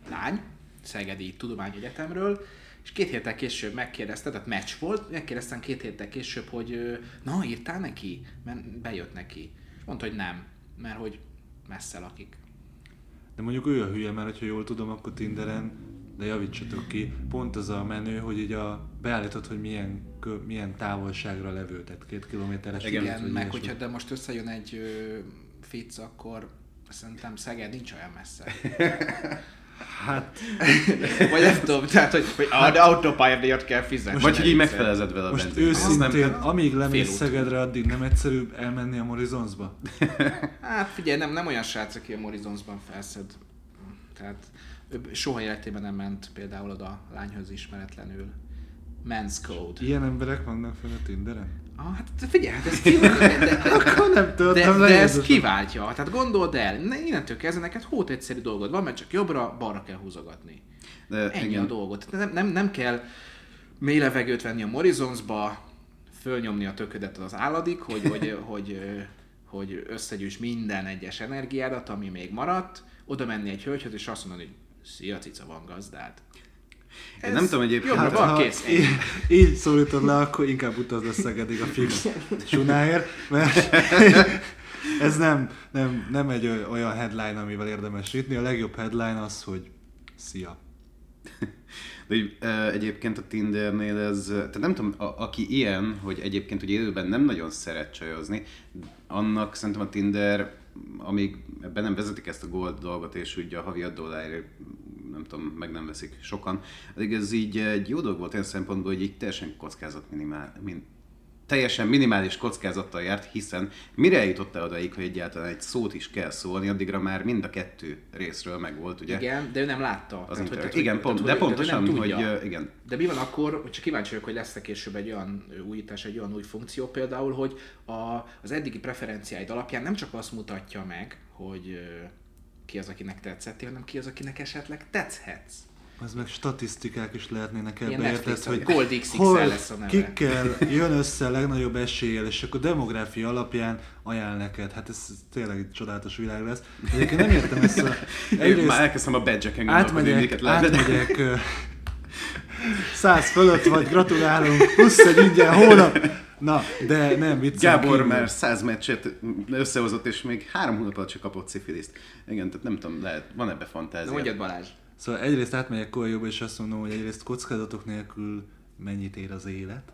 lány, Szegedi Tudományegyetemről, és két héttel később megkérdezte, tehát meccs volt, megkérdeztem két héttel később, hogy na, írtál neki? Mert bejött neki. És mondta, hogy nem, mert hogy messze lakik. De mondjuk ő a hülye, mert hogyha jól tudom, akkor Tinderen, de javítsatok ki, pont az a menő, hogy így a, beállítod, hogy milyen, kö, milyen távolságra levő, tehát két kilométeres. Igen, vagy meg hogyha de most összejön egy fic, akkor szerintem Szeged nincs olyan messze. Hát Vagy nem tudom, tehát, hogy, hogy hát, autópályadíjat kell fizetni. Vagy hogy így megfelezed vele a most őszintén, Nem- amíg lemész. Szegedre, addig nem egyszerűbb elmenni a Morizonsba? Hát figyelj, nem, nem olyan srác, aki a Morizonsban felszed. Tehát ő soha életében nem ment például oda lányhoz ismeretlenül. Men's Code. Ilyen emberek vannak fenn a Tinderen? Ah, hát figyelj, hát ez kiváltja, de, Akkor nem de, töltem de, le. ez kiváltja. Tehát gondold el, ne- innentől kezdve neked hót egyszerű dolgod van, mert csak jobbra, balra kell húzogatni. De Ennyi igen. a dolgot. Nem, nem, nem kell mély levegőt venni a Morizonsba, fölnyomni a töködet az álladig, hogy, hogy, hogy, hogy összegyűjts minden egyes energiádat, ami még maradt, oda menni egy hölgyhöz, és azt mondani, hogy szia cica, van gazdád. Én nem tudom egyébként, hát, bal, ha kész. így, így szólítod le, akkor inkább utazd a Szegedig a fix csunáért, mert ez nem, nem, nem egy olyan headline, amivel érdemes írni. A legjobb headline az, hogy szia. De egyébként a Tindernél ez, tehát nem tudom, a, aki ilyen, hogy egyébként hogy élőben nem nagyon szeret csajozni, annak szerintem a Tinder, amíg ebben nem vezetik ezt a gold dolgot, és ugye a havi 5 dollárért nem tudom, meg nem veszik sokan. Addig ez így egy jó dolog volt olyan szempontból, hogy így teljesen kockázat minimál, min, teljesen minimális kockázattal járt, hiszen mire eljutott el odaig, hogy egyáltalán egy szót is kell szólni, addigra már mind a kettő részről megvolt, ugye? Igen, de ő nem látta. Az Tehát, hogy- igen, pont, tehát, de hogy- pontosan, hogy tudja. ö, igen. De mi van akkor, hogy csak kíváncsi vagyok, hogy lesz-e később egy olyan újítás, egy olyan új funkció például, hogy a, az eddigi preferenciáid alapján nem csak azt mutatja meg, hogy ki az, akinek tetszettél, hanem ki az, akinek esetleg tetszhetsz. Az meg statisztikák is lehetnének ebbe, érted, hogy Gold hol, lesz a neve. kikkel jön össze a legnagyobb eséllyel, és akkor demográfia alapján ajánl neked. Hát ez tényleg egy csodálatos világ lesz. Egyébként nem értem ezt a... Egyrészt, már Egyrészt elkezdtem a badge-eken átmegyek, átmegyek ö, száz fölött vagy, gratulálunk, plusz egy ingyen hónap. Na, de nem, viccen Gábor kívül. már száz meccset összehozott, és még három hónap alatt csak kapott szifiliszt. Igen, tehát nem tudom, lehet, van ebbe De fantázia. mondjad Balázs. Szóval egyrészt átmegyek Koljóba, és azt mondom, hogy egyrészt kockázatok nélkül mennyit ér az élet.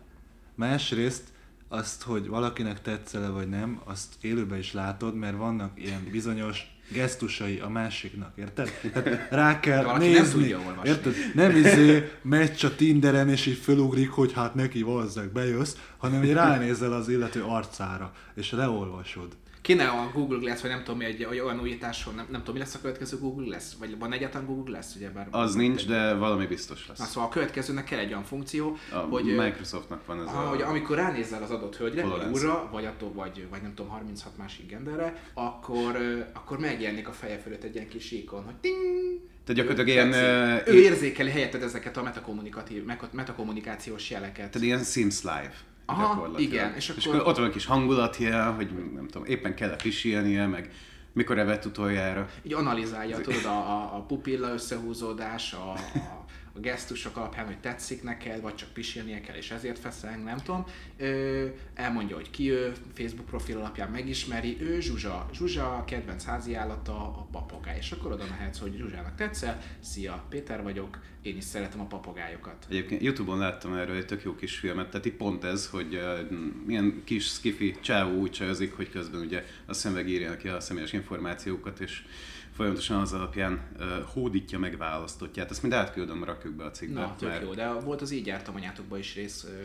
Másrészt azt, hogy valakinek tetszele vagy nem, azt élőben is látod, mert vannak ilyen bizonyos gesztusai a másiknak, érted? Tehát rá kell Valaki nem nézni, tudja olvasni. érted? Nem izé meccs a Tinderen, és így fölugrik, hogy hát neki valószínűleg bejössz, hanem hogy ránézel az illető arcára, és leolvasod. Kéne a Google Glass, vagy nem tudom mi, egy, egy olyan újításon, nem, nem tudom, mi lesz a következő Google Glass? Vagy van egyáltalán Google Glass, ugye bár... Az nincs, de valami biztos Na, lesz. szóval a következőnek kell egy olyan funkció, A hogy, Microsoftnak van ez aha, a... hogy amikor ránézel az adott hölgyre, vagy úrra, vagy, attól, vagy, vagy nem tudom, 36 másik genderre, akkor, akkor megjelenik a feje fölött egy ilyen kis ikon, hogy ting! Tehát gyakorlatilag ilyen, Tetszik. ö, Ő érzékeli helyetted ezeket a metakommunikatív, metakommunikációs jeleket. Tehát ilyen Sims Live. Aha, igen, és és akkor- akkor ott van egy kis hangulatja, hogy nem tudom, éppen kell-e pisilnie, meg mikor evett utoljára. így analizálja, tudod, a, a, a pupilla összehúzódás, a, a, a gesztusok alapján, hogy tetszik neked, vagy csak pisilnie kell, és ezért feszeng, nem tudom. Ö, elmondja, hogy ki ő, Facebook profil alapján megismeri, ő Zsuzsa. Zsuzsa a kedvenc házi állata a papagáj, és akkor oda mehetsz, hogy Zsuzsának tetszel, szia, Péter vagyok, én is szeretem a papagályokat. Egyébként Youtube-on láttam erről egy tök jó kis filmet, tehát itt pont ez, hogy uh, milyen kis skifi csávó úgy csajozik, hogy közben ugye a szemveg írja neki a személyes információkat, és folyamatosan az alapján uh, hódítja meg választottját. Ezt mind átküldöm, rakjuk be a cikkbe. Na, tök jó, de volt az így jártam anyátokban is rész, ö,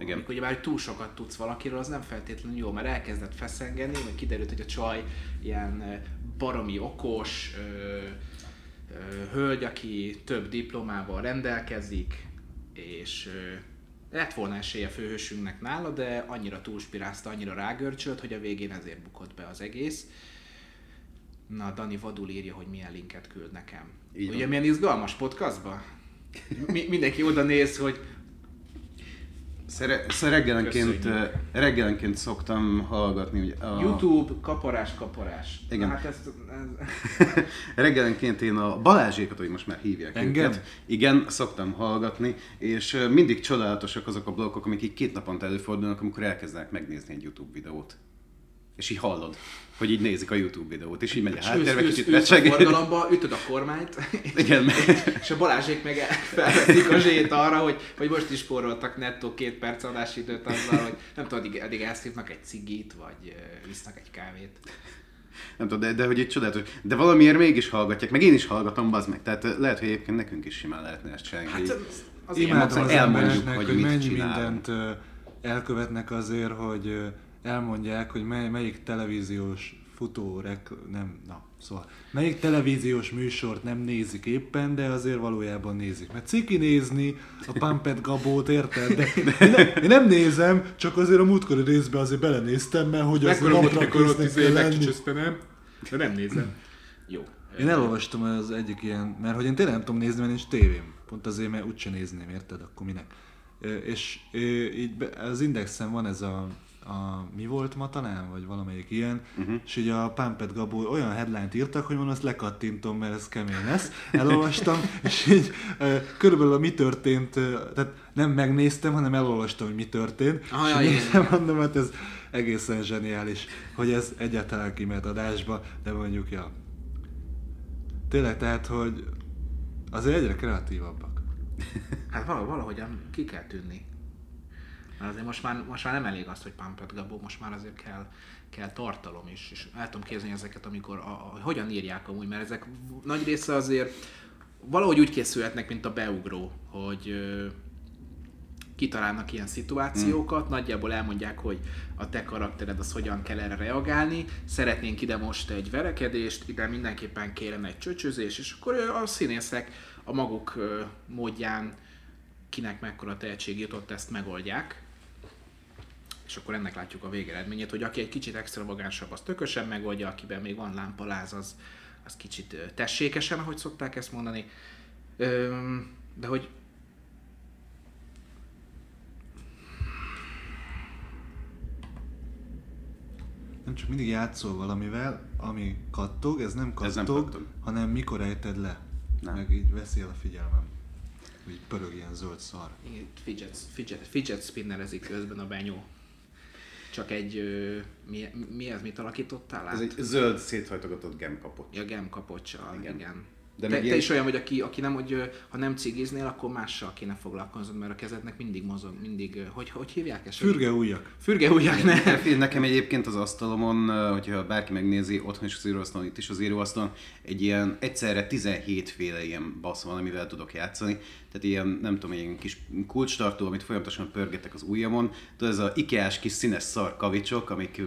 Igen. amikor ugye már túl sokat tudsz valakiről, az nem feltétlenül jó, mert elkezdett feszengeni, meg kiderült, hogy a csaj ilyen baromi okos, ö, hölgy, aki több diplomával rendelkezik, és lett volna esélye főhősünknek nála, de annyira túlspirázta, annyira rágörcsölt, hogy a végén ezért bukott be az egész. Na, Dani vadul írja, hogy milyen linket küld nekem. Így Ugye van. milyen izgalmas podcastba? Mi, mindenki oda néz, hogy Szere, szóval reggelenként, Köszönjük. uh, reggelenként szoktam hallgatni, ugye a... YouTube kaparás, kaparás. Igen. Hát ezt, ez, Reggelenként én a Balázsékat, hogy most már hívják Engem? őket, igen, szoktam hallgatni, és ö, mindig csodálatosak azok a blokkok, amik így két naponta előfordulnak, amikor elkezdenek megnézni egy YouTube videót. És így hallod, hogy így nézik a YouTube videót, és így megy a háttérbe, kicsit recseg. forgalomba, ütöd a kormányt, Igen, és a Balázsék meg felveszik a zsét arra, hogy, hogy most is spóroltak nettó két perc adásidőt azzal, hogy nem tudom, addig, addig elszívnak egy cigit, vagy visznak egy kávét. nem tudom, de, de hogy itt csodálatos. De valamiért mégis hallgatják, meg én is hallgatom, bazd meg. Tehát lehet, hogy egyébként nekünk is simán lehetne ezt csinálni. Hát az, Imádom az elmondjuk, hogy hogy, mennyi mindent elkövetnek azért, hogy elmondják, hogy mely, melyik televíziós futórek, nem, na, szóval, melyik televíziós műsort nem nézik éppen, de azért valójában nézik. Mert ciki nézni a Pampet Gabót, érted? De én, nem, én nem nézem, csak azért a múltkori részben azért belenéztem, mert hogy az napra nem? De nem nézem. Jó. Én elolvastam az egyik ilyen, mert hogy én tényleg nem tudom nézni, mert nincs tévém. Pont azért, mert úgyse nézném, érted? Akkor minek? És így az Indexen van ez a, a mi volt ma talán, vagy valamelyik ilyen, uh-huh. és így a Pampet Gabó olyan headline-t írtak, hogy mondom, azt lekattintom, mert ez kemény lesz. Elolvastam, és így körülbelül a mi történt, tehát nem megnéztem, hanem elolvastam, hogy mi történt. Ah, és ja, így igen. mondom, hát ez egészen zseniális, hogy ez egyáltalán kimehet adásba, de mondjuk, ja, Tényleg, tehát, hogy azért egyre kreatívabbak. Hát valahogy, ki kell tűnni. Mert azért most már, most már nem elég az, hogy Pumped Gabó, most már azért kell, kell tartalom is. És el tudom képzelni ezeket, amikor a, a, hogyan írják amúgy, mert ezek nagy része azért valahogy úgy készülhetnek, mint a beugró, hogy ö, kitalálnak ilyen szituációkat, hmm. nagyjából elmondják, hogy a te karaktered az hogyan kell erre reagálni, szeretnénk ide most egy verekedést, ide mindenképpen kérem egy csöcsözés, és akkor a színészek a maguk módján kinek mekkora tehetség jutott, ezt megoldják. És akkor ennek látjuk a végeredményét, hogy aki egy kicsit extravagánsabb, az tökösen megoldja, akiben még van lámpaláz, az, az kicsit tessékesen, ahogy szokták ezt mondani. Öm, de hogy Nem csak mindig játszol valamivel, ami kattog, ez nem kattog, Ez nem kattog. hanem mikor ejted le. Nem. Meg így veszi el a figyelmem. Így pörög ilyen zöld szar. Igen, fidget, fidget, fidget spinnerezik közben a benyó. Csak egy, ö, mi, mi ez, mit alakítottál át? Ez egy zöld széthajtogatott gemkapot. Ja, gem kapocsal, igen. Igen. igen. De te, te ilyen- is olyan vagy, aki, aki nem, hogy ha nem cigiznél, akkor mással kéne foglalkoznod, mert a kezednek mindig mozog, mindig, hogy, hogy hívják ezt? Fürge ujjak. Fürge ujjak, ne? Nekem egyébként az asztalomon, hogyha bárki megnézi, otthon is az íróasztalon, itt is az íróasztalon, egy ilyen egyszerre 17 féle ilyen bassz van, amivel tudok játszani. Tehát ilyen, nem tudom, egy ilyen kis kulcstartó, amit folyamatosan pörgetek az ujjamon. Tudod, ez a ikeás kis színes szar kavicsok, amik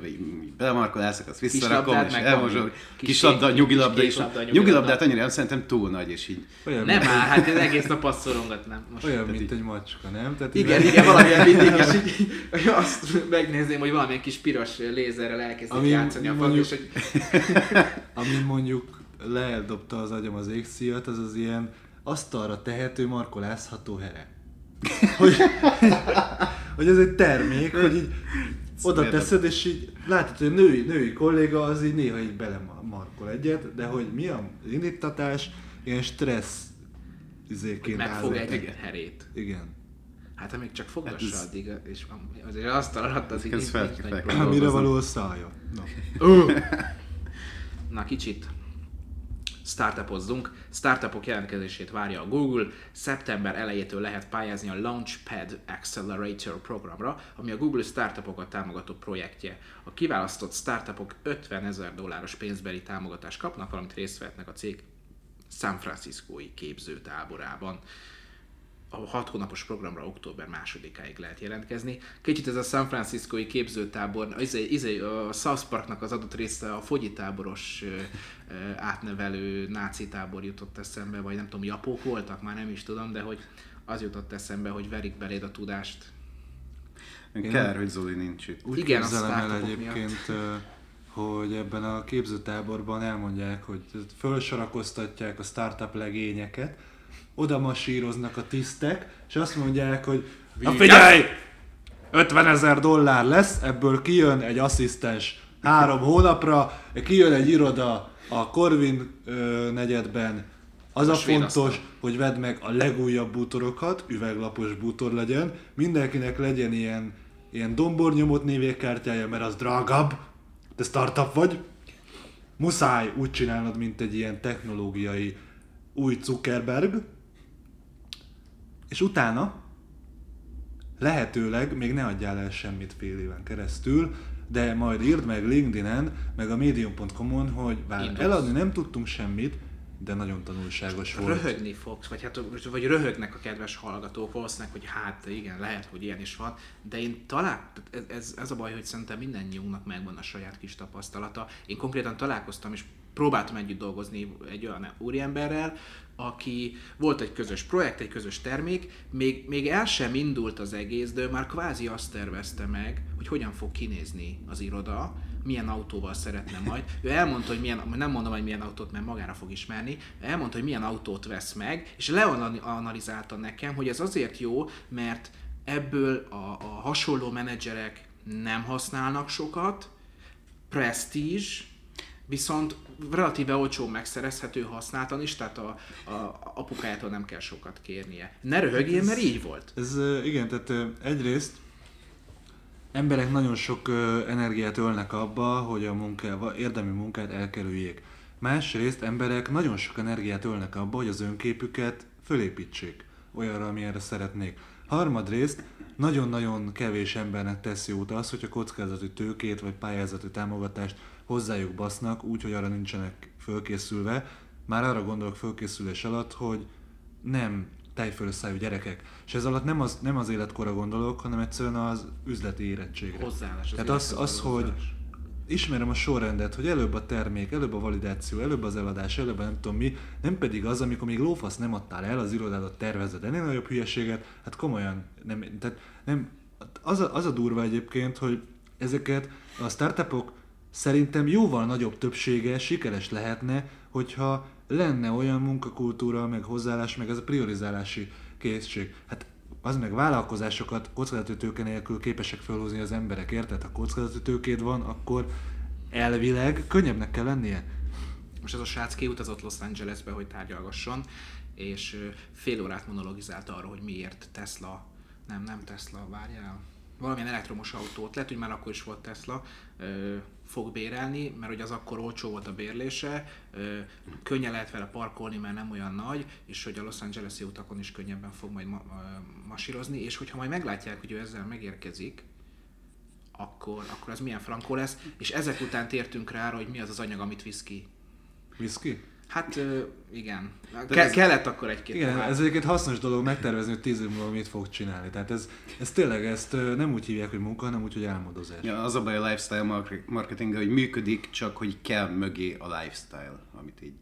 belemarkolászok, azt visszarakom, és meg elmosok. van, Kis, labda, nyugilabda nyugilabda. Nyugilabdát annyira nem szerintem túl nagy, és így Olyan, Nem áll, hát ez egész nap azt szorongatnám. Most. olyan mint egy macska, nem? Tehát Igen, igen, valamilyen mindig, és így, hogy azt megnézném, hogy valamilyen kis piros lézerrel elkezdik Ami játszani a fag, és hogy Amin mondjuk ledobta az agyam az égszíjat, az az ilyen asztalra tehető markolázható here. Hogy, hogy ez egy termék, hogy így oda teszed, és így látod, hogy a női, női kolléga az így néha így belemarkol egyet, de hogy mi a indítatás, ilyen stressz izéként megfog áll- egy igen. herét. Igen. Hát ha még csak fogassa Hát ez- addig, és azért azt alatt az így nincs- nagy. Amire való a szája. Na. Na kicsit startupozzunk. Startupok jelentkezését várja a Google. Szeptember elejétől lehet pályázni a Launchpad Accelerator programra, ami a Google startupokat támogató projektje. A kiválasztott startupok 50 ezer dolláros pénzbeli támogatást kapnak, valamint részt vehetnek a cég San Franciscói képzőtáborában a hat hónapos programra október másodikáig lehet jelentkezni. Kicsit ez a San Franciscói képzőtábor, izé, izé, a South Parknak az adott része a fogyitáboros átnevelő náci tábor jutott eszembe, vagy nem tudom, japók voltak, már nem is tudom, de hogy az jutott eszembe, hogy verik beléd a tudást. kár, hogy Zoli nincs itt. Úgy Igen, a képzelem el egyébként, ö, hogy ebben a képzőtáborban elmondják, hogy felsorakoztatják a startup legényeket, oda masíroznak a tisztek, és azt mondják, hogy na figyelj! 50 ezer dollár lesz, ebből kijön egy asszisztens három hónapra, kijön egy iroda a Corvin ö, negyedben, az a, A fontos, hogy vedd meg a legújabb bútorokat, üveglapos bútor legyen, mindenkinek legyen ilyen, ilyen dombornyomott névjegykártyája, mert az drágább, te startup vagy, muszáj úgy csinálnod, mint egy ilyen technológiai új Zuckerberg, és utána lehetőleg még ne adjál el semmit fél éven keresztül, de majd írd meg LinkedIn-en, meg a medium.com-on, hogy bár Indulsz. eladni nem tudtunk semmit, de nagyon tanulságos volt. Röhögni fogsz, vagy, hát, vagy röhögnek a kedves hallgatók, valószínűleg, hogy hát igen, lehet, hogy ilyen is van, de én talál, ez, ez, ez a baj, hogy szerintem mindannyiunknak megvan a saját kis tapasztalata. Én konkrétan találkoztam, és próbáltam együtt dolgozni egy olyan úriemberrel, aki volt egy közös projekt, egy közös termék, még, még el sem indult az egész, de ő már kvázi azt tervezte meg, hogy hogyan fog kinézni az iroda, milyen autóval szeretne majd. Ő elmondta, hogy milyen, nem mondom, hogy milyen autót, mert magára fog ismerni, elmondta, hogy milyen autót vesz meg, és leanalizálta nekem, hogy ez azért jó, mert ebből a, a hasonló menedzserek nem használnak sokat, prestige, viszont relatíve olcsó megszerezhető használtan is, tehát a, a apukájától nem kell sokat kérnie. Ne röhögjél, mert így volt. Ez igen, tehát egyrészt emberek nagyon sok energiát ölnek abba, hogy a munkával, érdemi munkát elkerüljék. Másrészt emberek nagyon sok energiát ölnek abba, hogy az önképüket fölépítsék. olyanra, amilyenre szeretnék. Harmadrészt nagyon-nagyon kevés embernek tesz jót az, hogyha kockázati tőkét vagy pályázati támogatást hozzájuk basznak, úgy, hogy arra nincsenek fölkészülve. Már arra gondolok fölkészülés alatt, hogy nem tejfölösszájú gyerekek. És ez alatt nem az, nem az életkorra gondolok, hanem egyszerűen az üzleti érettségre. Hozzáállás. Tehát az, az hogy ismerem a sorrendet, hogy előbb a termék, előbb a validáció, előbb az eladás, előbb a nem tudom mi, nem pedig az, amikor még lófasz nem adtál el az irodádat, tervezed ennél nagyobb hülyeséget, hát komolyan, nem, tehát nem, az a, az a durva egyébként, hogy ezeket a startupok szerintem jóval nagyobb többsége sikeres lehetne, hogyha lenne olyan munkakultúra, meg hozzáállás, meg ez a priorizálási készség. Hát az meg vállalkozásokat kockázati tőke nélkül képesek felhozni az emberek, érted? Ha kockázati tőkéd van, akkor elvileg könnyebbnek kell lennie. Most ez a srác kiutazott Los Angelesbe, hogy tárgyalgasson, és fél órát monologizált arról, hogy miért Tesla, nem, nem Tesla, várjál, valamilyen elektromos autót, lehet, hogy már akkor is volt Tesla, fog bérelni, mert hogy az akkor olcsó volt a bérlése, könnyen lehet vele parkolni, mert nem olyan nagy, és hogy a Los Angeles-i utakon is könnyebben fog majd ma- masírozni, és hogyha majd meglátják, hogy ő ezzel megérkezik, akkor, akkor ez milyen frankó lesz, és ezek után tértünk rá hogy mi az az anyag, amit visz ki. Whisky? Hát igen. Ke- ez, kellett akkor egy-két Igen, ez egyébként hasznos dolog megtervezni, hogy tíz év múlva mit fog csinálni. Tehát ez, ez tényleg ezt nem úgy hívják, hogy munka, hanem úgy, hogy álmodozás. Ja, az a baj a lifestyle marketing, hogy működik, csak hogy kell mögé a lifestyle, amit így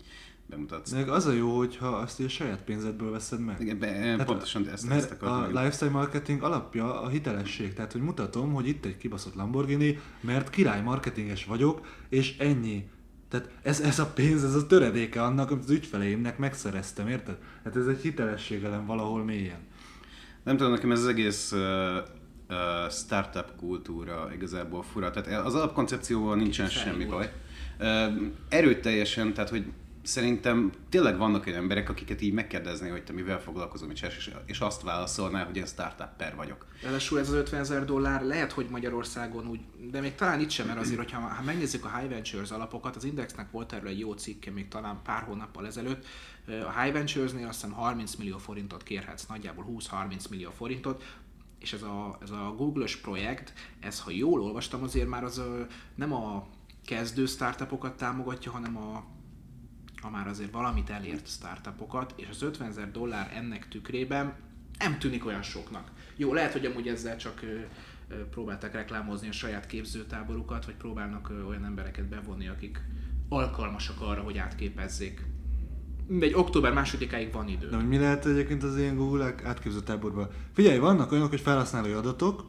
bemutatsz. Meg az a jó, hogyha azt a saját pénzedből veszed meg. Igen, be, tehát pontosan ezt, mert ezt a meg. lifestyle marketing alapja a hitelesség. Tehát, hogy mutatom, hogy itt egy kibaszott Lamborghini, mert király marketinges vagyok, és ennyi tehát ez, ez a pénz, ez a töredéke annak, amit az ügyfeleimnek megszereztem, érted? Hát ez egy hitelességelem valahol mélyen. Nem tudom, nekem ez az egész uh, uh, startup kultúra igazából fura. Tehát az alapkoncepcióval nincsen semmi baj. Uh, erőteljesen, tehát hogy szerintem tényleg vannak olyan emberek, akiket így megkérdezni, hogy te mivel foglalkozom, és, és azt válaszolnál, hogy én per vagyok. Ráadásul ez az 50 ezer dollár lehet, hogy Magyarországon úgy, de még talán itt sem, mert azért, hogyha ha megnézzük a High Ventures alapokat, az Indexnek volt erről egy jó cikke még talán pár hónappal ezelőtt, a High Ventures-nél azt hiszem 30 millió forintot kérhetsz, nagyjából 20-30 millió forintot, és ez a, ez a Google-ös projekt, ez ha jól olvastam, azért már az nem a kezdő startupokat támogatja, hanem a ha már azért valamit elért startupokat, és az 50 ezer dollár ennek tükrében nem tűnik olyan soknak. Jó, lehet, hogy amúgy ezzel csak próbálták reklámozni a saját képzőtáborukat, vagy próbálnak olyan embereket bevonni, akik alkalmasak arra, hogy átképezzék. egy október másodikáig van idő. De mi lehet egyébként az ilyen Google átképzőtáborban? Figyelj, vannak olyanok, hogy felhasználói adatok,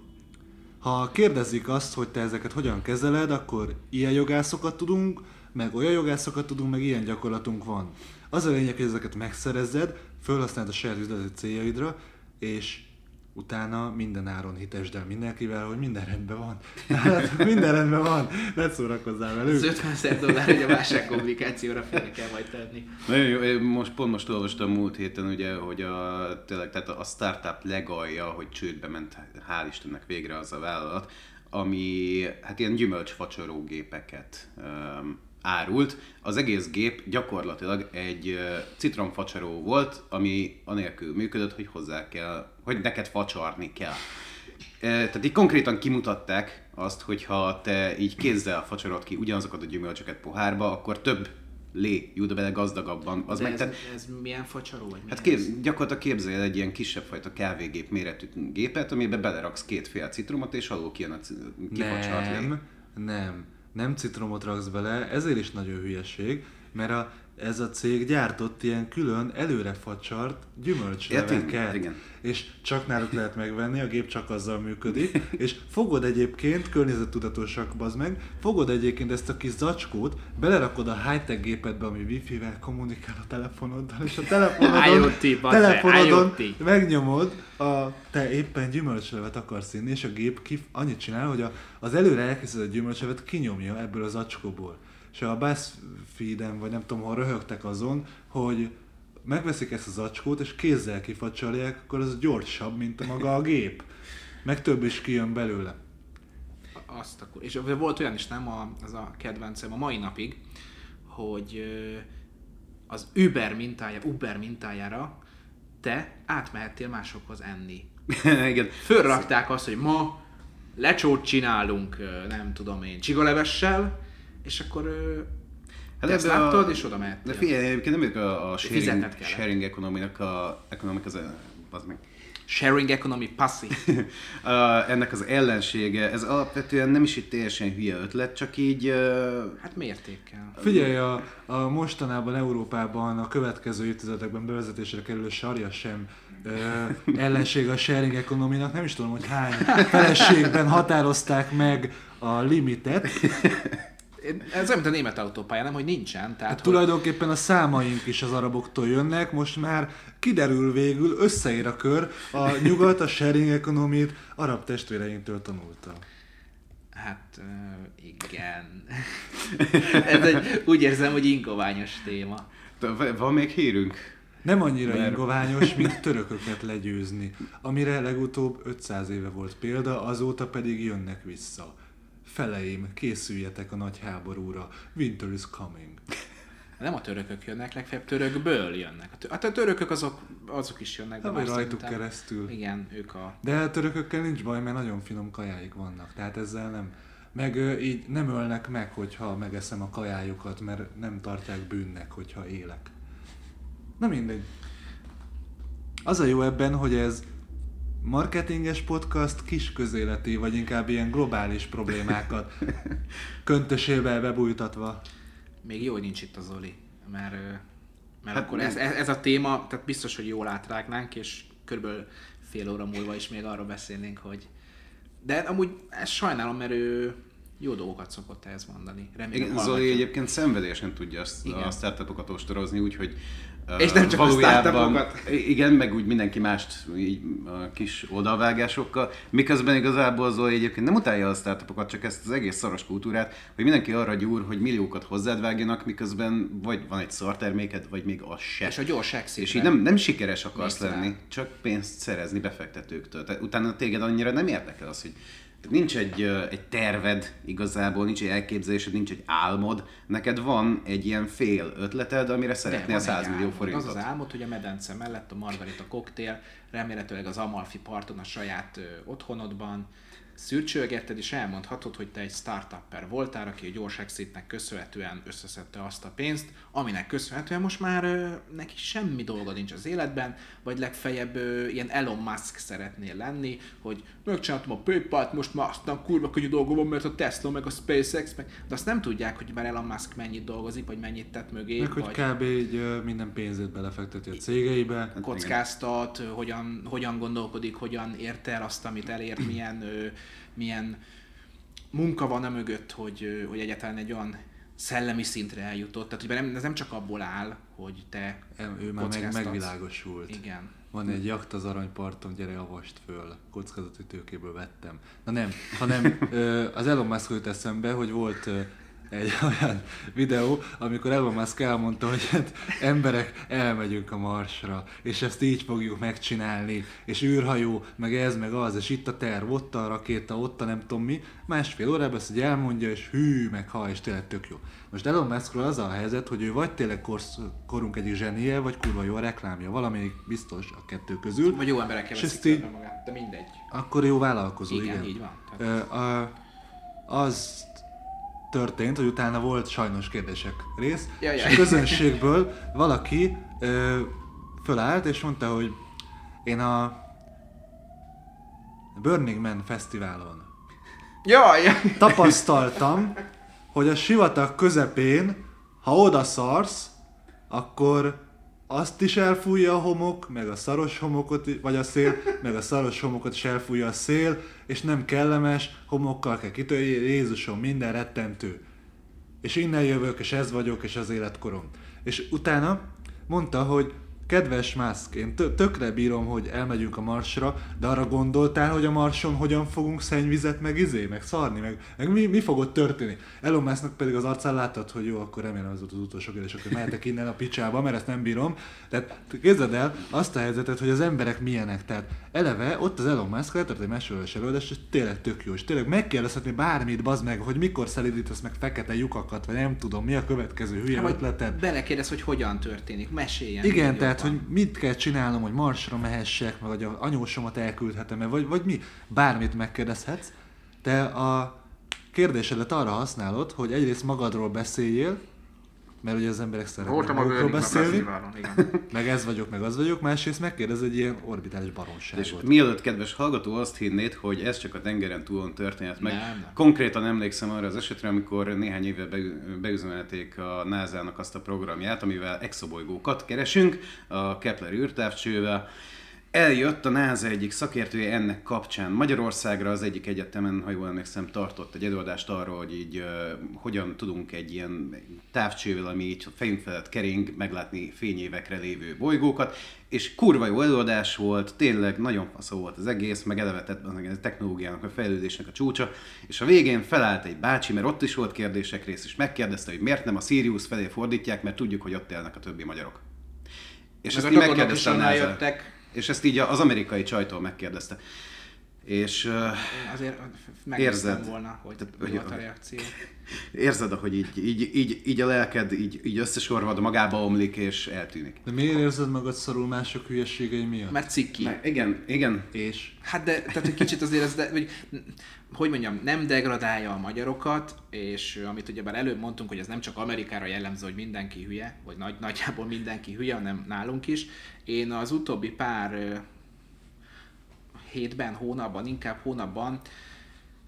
ha kérdezik azt, hogy te ezeket hogyan kezeled, akkor ilyen jogászokat tudunk, meg olyan jogászokat tudunk, meg ilyen gyakorlatunk van. Az a lényeg, hogy ezeket megszerezzed, felhasználd a saját üzleti céljaidra, és utána minden áron hitesd el mindenkivel, hogy minden rendben van. Hát, minden rendben van, ne szórakozzál velük. Az 50 ezer dollár, hogy a válság kommunikációra fel kell majd tenni. Nagyon jó, most pont most olvastam múlt héten, ugye, hogy a, tényleg, tehát a startup legalja, hogy csődbe ment, hál' Istennek végre az a vállalat, ami hát ilyen gyümölcsfacsarógépeket um, árult. Az egész gép gyakorlatilag egy citromfacsaró volt, ami anélkül működött, hogy hozzá kell, hogy neked facsarni kell. Tehát így konkrétan kimutatták azt, hogy ha te így kézzel facsarod ki ugyanazokat a gyümölcsöket pohárba, akkor több lé jut bele gazdagabban. Az De meg ez, te... ez milyen facsaró? Vagy hát kép, gyakorlatilag képzelj egy ilyen kisebb fajta kávégép méretű gépet, amiben beleraksz két fél citromot, és alul kijön a kifacsart lé. Nem, nem nem citromot raksz bele, ezért is nagyon hülyeség, mert a, ez a cég gyártott ilyen külön előre facsart gyümölcsleveket. Igen. És csak náluk lehet megvenni, a gép csak azzal működik. és fogod egyébként, környezettudatosak bazd meg, fogod egyébként ezt a kis zacskót, belerakod a high-tech gépedbe, ami wifi-vel kommunikál a telefonoddal, és a telefonodon, IoT, telefonodon IoT. megnyomod, a, te éppen gyümölcslevet akarsz inni, és a gép kif, annyit csinál, hogy a, az előre elkészített gyümölcslevet kinyomja ebből az zacskóból és a BuzzFeed-en, vagy nem tudom, hol röhögtek azon, hogy megveszik ezt az acskót, és kézzel kifacsolják, akkor az gyorsabb, mint a maga a gép. Meg több is kijön belőle. Azt akkor. És volt olyan is, nem, a, az a kedvencem a mai napig, hogy az Uber mintája, Uber mintájára te átmehettél másokhoz enni. Igen. Fölrakták azt, hogy ma lecsót csinálunk, nem tudom én, csigalevessel, és akkor Hát ezt ebbe a- láttad, és oda mehettél. De figyelj, egyébként nem értek a, a sharing, sharing economic a economic az, az meg. Sharing economy passzi. Uh, ennek az ellensége, ez alapvetően nem is egy teljesen hülye ötlet, csak így uh, Hát mértékkel. Figyelj, a, a mostanában Európában a következő évtizedekben bevezetésre kerülő sarja sem ö, ellenség a sharing economy nem is tudom, hogy hány feleségben határozták meg a limitet. Ez olyan, mint a német autópálya, nem, hogy nincsen. Tehát, Hát hogy tulajdonképpen a számaink is az araboktól jönnek, most már kiderül végül, összeér a kör, a nyugat a sharing economy arab testvéreinktől tanulta. Hát, igen. Ez egy, úgy érzem, hogy ingoványos téma. van még hírünk. Nem annyira Mert- ingoványos, mint törököket legyőzni, amire legutóbb 500 éve volt példa, azóta pedig jönnek vissza. Feleim, készüljetek a nagy háborúra, winter is coming. Nem a törökök jönnek, legfeljebb törökből jönnek. Hát a törökök azok, azok is jönnek. Hát, már vagy rajtuk szerintem- keresztül. Igen, ők a... De a törökökkel nincs baj, mert nagyon finom kajáik vannak, tehát ezzel nem. Meg így nem ölnek meg, hogyha megeszem a kajájukat, mert nem tartják bűnnek, hogyha élek. Na mindegy. Az a jó ebben, hogy ez marketinges podcast kis közéleti, vagy inkább ilyen globális problémákat köntösébe bebújtatva. Még jó, hogy nincs itt a Zoli, mert, mert Hát akkor ez, ez, a téma, tehát biztos, hogy jól átrágnánk, és körülbelül fél óra múlva is még arról beszélnénk, hogy... De amúgy ezt sajnálom, mert ő jó dolgokat szokott ehhez mondani. Remélem Igen. Zoli egyébként szenvedélyesen tudja azt Igen. a startupokat ostorozni, úgyhogy És nem csak a startupokat. Igen, meg úgy mindenki mást így a kis oldalvágásokkal, miközben igazából Zoli egyébként nem utálja a startupokat, csak ezt az egész szaros kultúrát, hogy mindenki arra gyúr, hogy milliókat hozzád vágjanak, miközben vagy van egy szarterméked, vagy még az se. És a gyors exit És így nem, nem sikeres akarsz rá. lenni, csak pénzt szerezni befektetőktől. Tehát utána téged annyira nem érdekel az, hogy tehát nincs egy, egy terved igazából, nincs egy elképzelésed, nincs egy álmod, neked van egy ilyen fél ötleted, amire szeretnél van egy 100 millió álmod. forintot. Az az álmod, hogy a medence mellett a Margarita koktél, remélhetőleg az Amalfi parton a saját ö, otthonodban szürcsölgetted, és elmondhatod, hogy te egy startupper voltál, aki a gyors exitnek köszönhetően összeszedte azt a pénzt, aminek köszönhetően most már ö, neki semmi dolga nincs az életben, vagy legfeljebb ö, ilyen Elon Musk szeretnél lenni, hogy megcsináltam a PayPal-t, most már aztán kurva könnyű dolgom van, mert a Tesla, meg a SpaceX, meg... de azt nem tudják, hogy már Elon Musk mennyit dolgozik, vagy mennyit tett mögé, Meg hogy vagy kb. így minden pénzét belefekteti a cégeibe. kockáztat, hogyan, hogyan gondolkodik, hogyan érte el azt, amit elért, milyen, milyen munka van a mögött, hogy, hogy egyáltalán egy olyan szellemi szintre eljutott. Tehát, hogy nem, ez nem csak abból áll, hogy te El- Ő már meg, megvilágosult. Igen. Van egy jakt az aranyparton, gyere avast föl. Kockázati tőkéből vettem. Na nem, hanem az Elon Musk jut eszembe, hogy volt egy olyan videó, amikor Elon Musk elmondta, hogy hát emberek, elmegyünk a Marsra, és ezt így fogjuk megcsinálni, és űrhajó, meg ez, meg az, és itt a terv, ott a rakéta, ott a nem tudom mi, másfél órában ezt így elmondja, és hű, meg ha, és tényleg tök jó. Most Elon Muskról az a helyzet, hogy ő vagy tényleg korsz, korunk egyik zsenie, vagy kurva jó a reklámja, valamelyik biztos a kettő közül, Vagy jó emberekkel veszik így- magát, de mindegy. akkor jó vállalkozó, Igen, igen. így van. A, az történt, hogy utána volt sajnos kérdések rész, Jaj, és a közönségből valaki ö, fölállt, és mondta, hogy én a Burning Man fesztiválon Jaj! tapasztaltam, hogy a sivatag közepén, ha oda szarsz, akkor azt is elfújja a homok, meg a szaros homokot, vagy a szél, meg a szaros homokot is elfújja a szél, és nem kellemes, homokkal kell kitölni, Jézusom, minden rettentő. És innen jövök, és ez vagyok, és az életkorom. És utána mondta, hogy kedves Musk, én tö- tökre bírom, hogy elmegyünk a Marsra, de arra gondoltál, hogy a Marson hogyan fogunk szennyvizet, meg izé, meg szarni, meg, meg mi, mi fog ott történni? Elon Musknak pedig az arcán láttad, hogy jó, akkor remélem az volt az utolsó kérdés, akkor mehetek innen a picsába, mert ezt nem bírom. Tehát képzeld el azt a helyzetet, hogy az emberek milyenek. Tehát eleve ott az Elon Musk letört egy mesélős előadás, és tényleg tök jó, és tényleg megkérdezhetni bármit, bazd meg, hogy mikor szelidítasz meg fekete lyukakat, vagy nem tudom, mi a következő hülye Vagy ötleted. belekérdez, hogy hogyan történik, meséljen. Igen, Jó. Tehát hogy mit kell csinálnom, hogy marsra mehessek, meg hogy anyósomat elküldhetem-e, vagy, vagy mi? Bármit megkérdezhetsz. Te a kérdésedet arra használod, hogy egyrészt magadról beszéljél, mert ugye az emberek szeretnek magukról beszélni, Fesztiválon, igen. meg ez vagyok, meg az vagyok, másrészt megkérdez egy ilyen orbitális És baromságot. mielőtt, kedves hallgató, azt hinnéd, hogy ez csak a tengeren túlon történet meg. Nem, nem. Konkrétan emlékszem arra az esetre, amikor néhány éve beü- beüzemelték a NASA-nak azt a programját, amivel exobolygókat keresünk, a Kepler űrtávcsővel. Eljött a NASA egyik szakértője ennek kapcsán Magyarországra az egyik egyetemen, ha jól emlékszem, tartott egy előadást arról, hogy így uh, hogyan tudunk egy ilyen távcsővel, ami így fejünk felett kering, meglátni fényévekre lévő bolygókat, és kurva jó előadás volt, tényleg nagyon faszó volt az egész, meg eleve tett a technológiának, a fejlődésnek a csúcsa, és a végén felállt egy bácsi, mert ott is volt kérdések rész, és megkérdezte, hogy miért nem a Sirius felé fordítják, mert tudjuk, hogy ott élnek a többi magyarok. És Meg ezt a így dogonok is megkérdezte a onnan NASA. jöttek. És ezt így az amerikai csajtól megkérdezte. És uh, Én azért Érzed. volna, hogy Tehát, hogy- volt a reakció. érzed, ahogy így, így, így, így a lelked így, így összesorvad, magába omlik és eltűnik. De miért érzed magad szarul mások hülyeségei miatt? Mert cikki. Na, igen, igen. És? Hát de, tehát egy kicsit azért ez, de, hogy, hogy mondjam, nem degradálja a magyarokat, és amit ugyebár előbb mondtunk, hogy ez nem csak Amerikára jellemző, hogy mindenki hülye, vagy nagy, nagyjából mindenki hülye, hanem nálunk is. Én az utóbbi pár hétben, hónapban, inkább hónapban.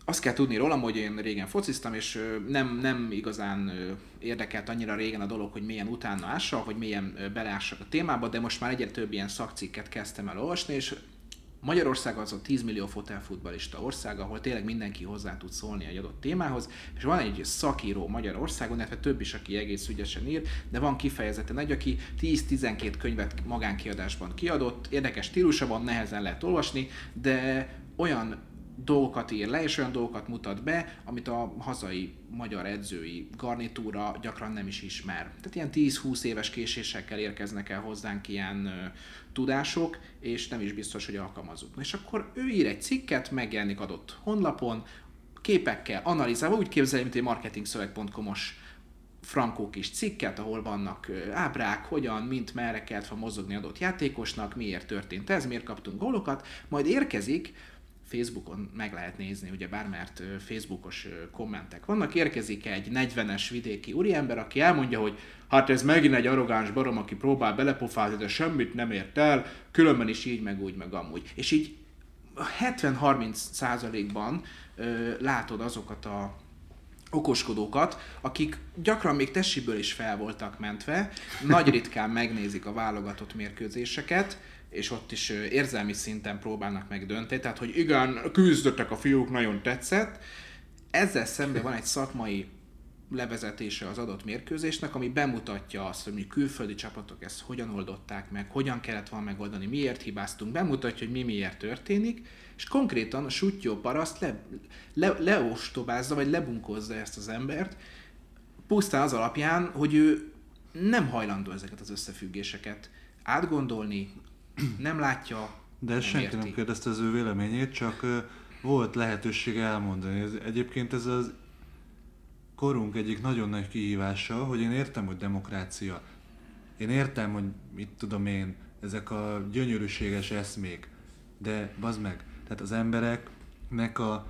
Azt kell tudni rólam, hogy én régen fociztam, és nem, nem igazán érdekelt annyira régen a dolog, hogy milyen utána ássak, hogy milyen beleássak a témába, de most már egyre több ilyen szakcikket kezdtem el olvasni, és Magyarország az a 10 millió fotelfutbalista ország, ahol tényleg mindenki hozzá tud szólni egy adott témához, és van egy szakíró Magyarországon, illetve több is, aki egész ügyesen ír, de van kifejezetten egy, aki 10-12 könyvet magánkiadásban kiadott, érdekes stílusa van, nehezen lehet olvasni, de olyan dolgokat ír le, és olyan dolgokat mutat be, amit a hazai magyar edzői garnitúra gyakran nem is ismer. Tehát ilyen 10-20 éves késésekkel érkeznek el hozzánk ilyen ö, tudások, és nem is biztos, hogy alkalmazunk. És akkor ő ír egy cikket, megjelenik adott honlapon, képekkel, analizálva, úgy képzelje, mint egy marketingszöveg.com-os frankó kis cikket, ahol vannak ábrák, hogyan, mint merre kellett mozogni adott játékosnak, miért történt ez, miért kaptunk gólokat, majd érkezik, Facebookon meg lehet nézni, ugye bár mert ö, Facebookos kommentek vannak, érkezik egy 40-es vidéki úriember, aki elmondja, hogy hát ez megint egy arrogáns barom, aki próbál belepofázni, de semmit nem ért el, különben is így, meg úgy, meg amúgy. És így 70-30 százalékban látod azokat a okoskodókat, akik gyakran még tessiből is fel voltak mentve, nagy ritkán megnézik a válogatott mérkőzéseket, és ott is érzelmi szinten próbálnak meg dönteni, tehát hogy igen, küzdöttek a fiúk, nagyon tetszett. Ezzel szemben van egy szakmai levezetése az adott mérkőzésnek, ami bemutatja azt, hogy külföldi csapatok ezt hogyan oldották meg, hogyan kellett volna megoldani, miért hibáztunk, bemutatja, hogy mi miért történik, és konkrétan a sutyó paraszt le, le, leostobázza, vagy lebunkozza ezt az embert, pusztán az alapján, hogy ő nem hajlandó ezeket az összefüggéseket átgondolni, nem látja, De nem senki érti. nem kérdezte az ő véleményét, csak volt lehetőség elmondani. Ez, egyébként ez az korunk egyik nagyon nagy kihívása, hogy én értem, hogy demokrácia. Én értem, hogy mit tudom én, ezek a gyönyörűséges eszmék. De bazd meg, tehát az embereknek a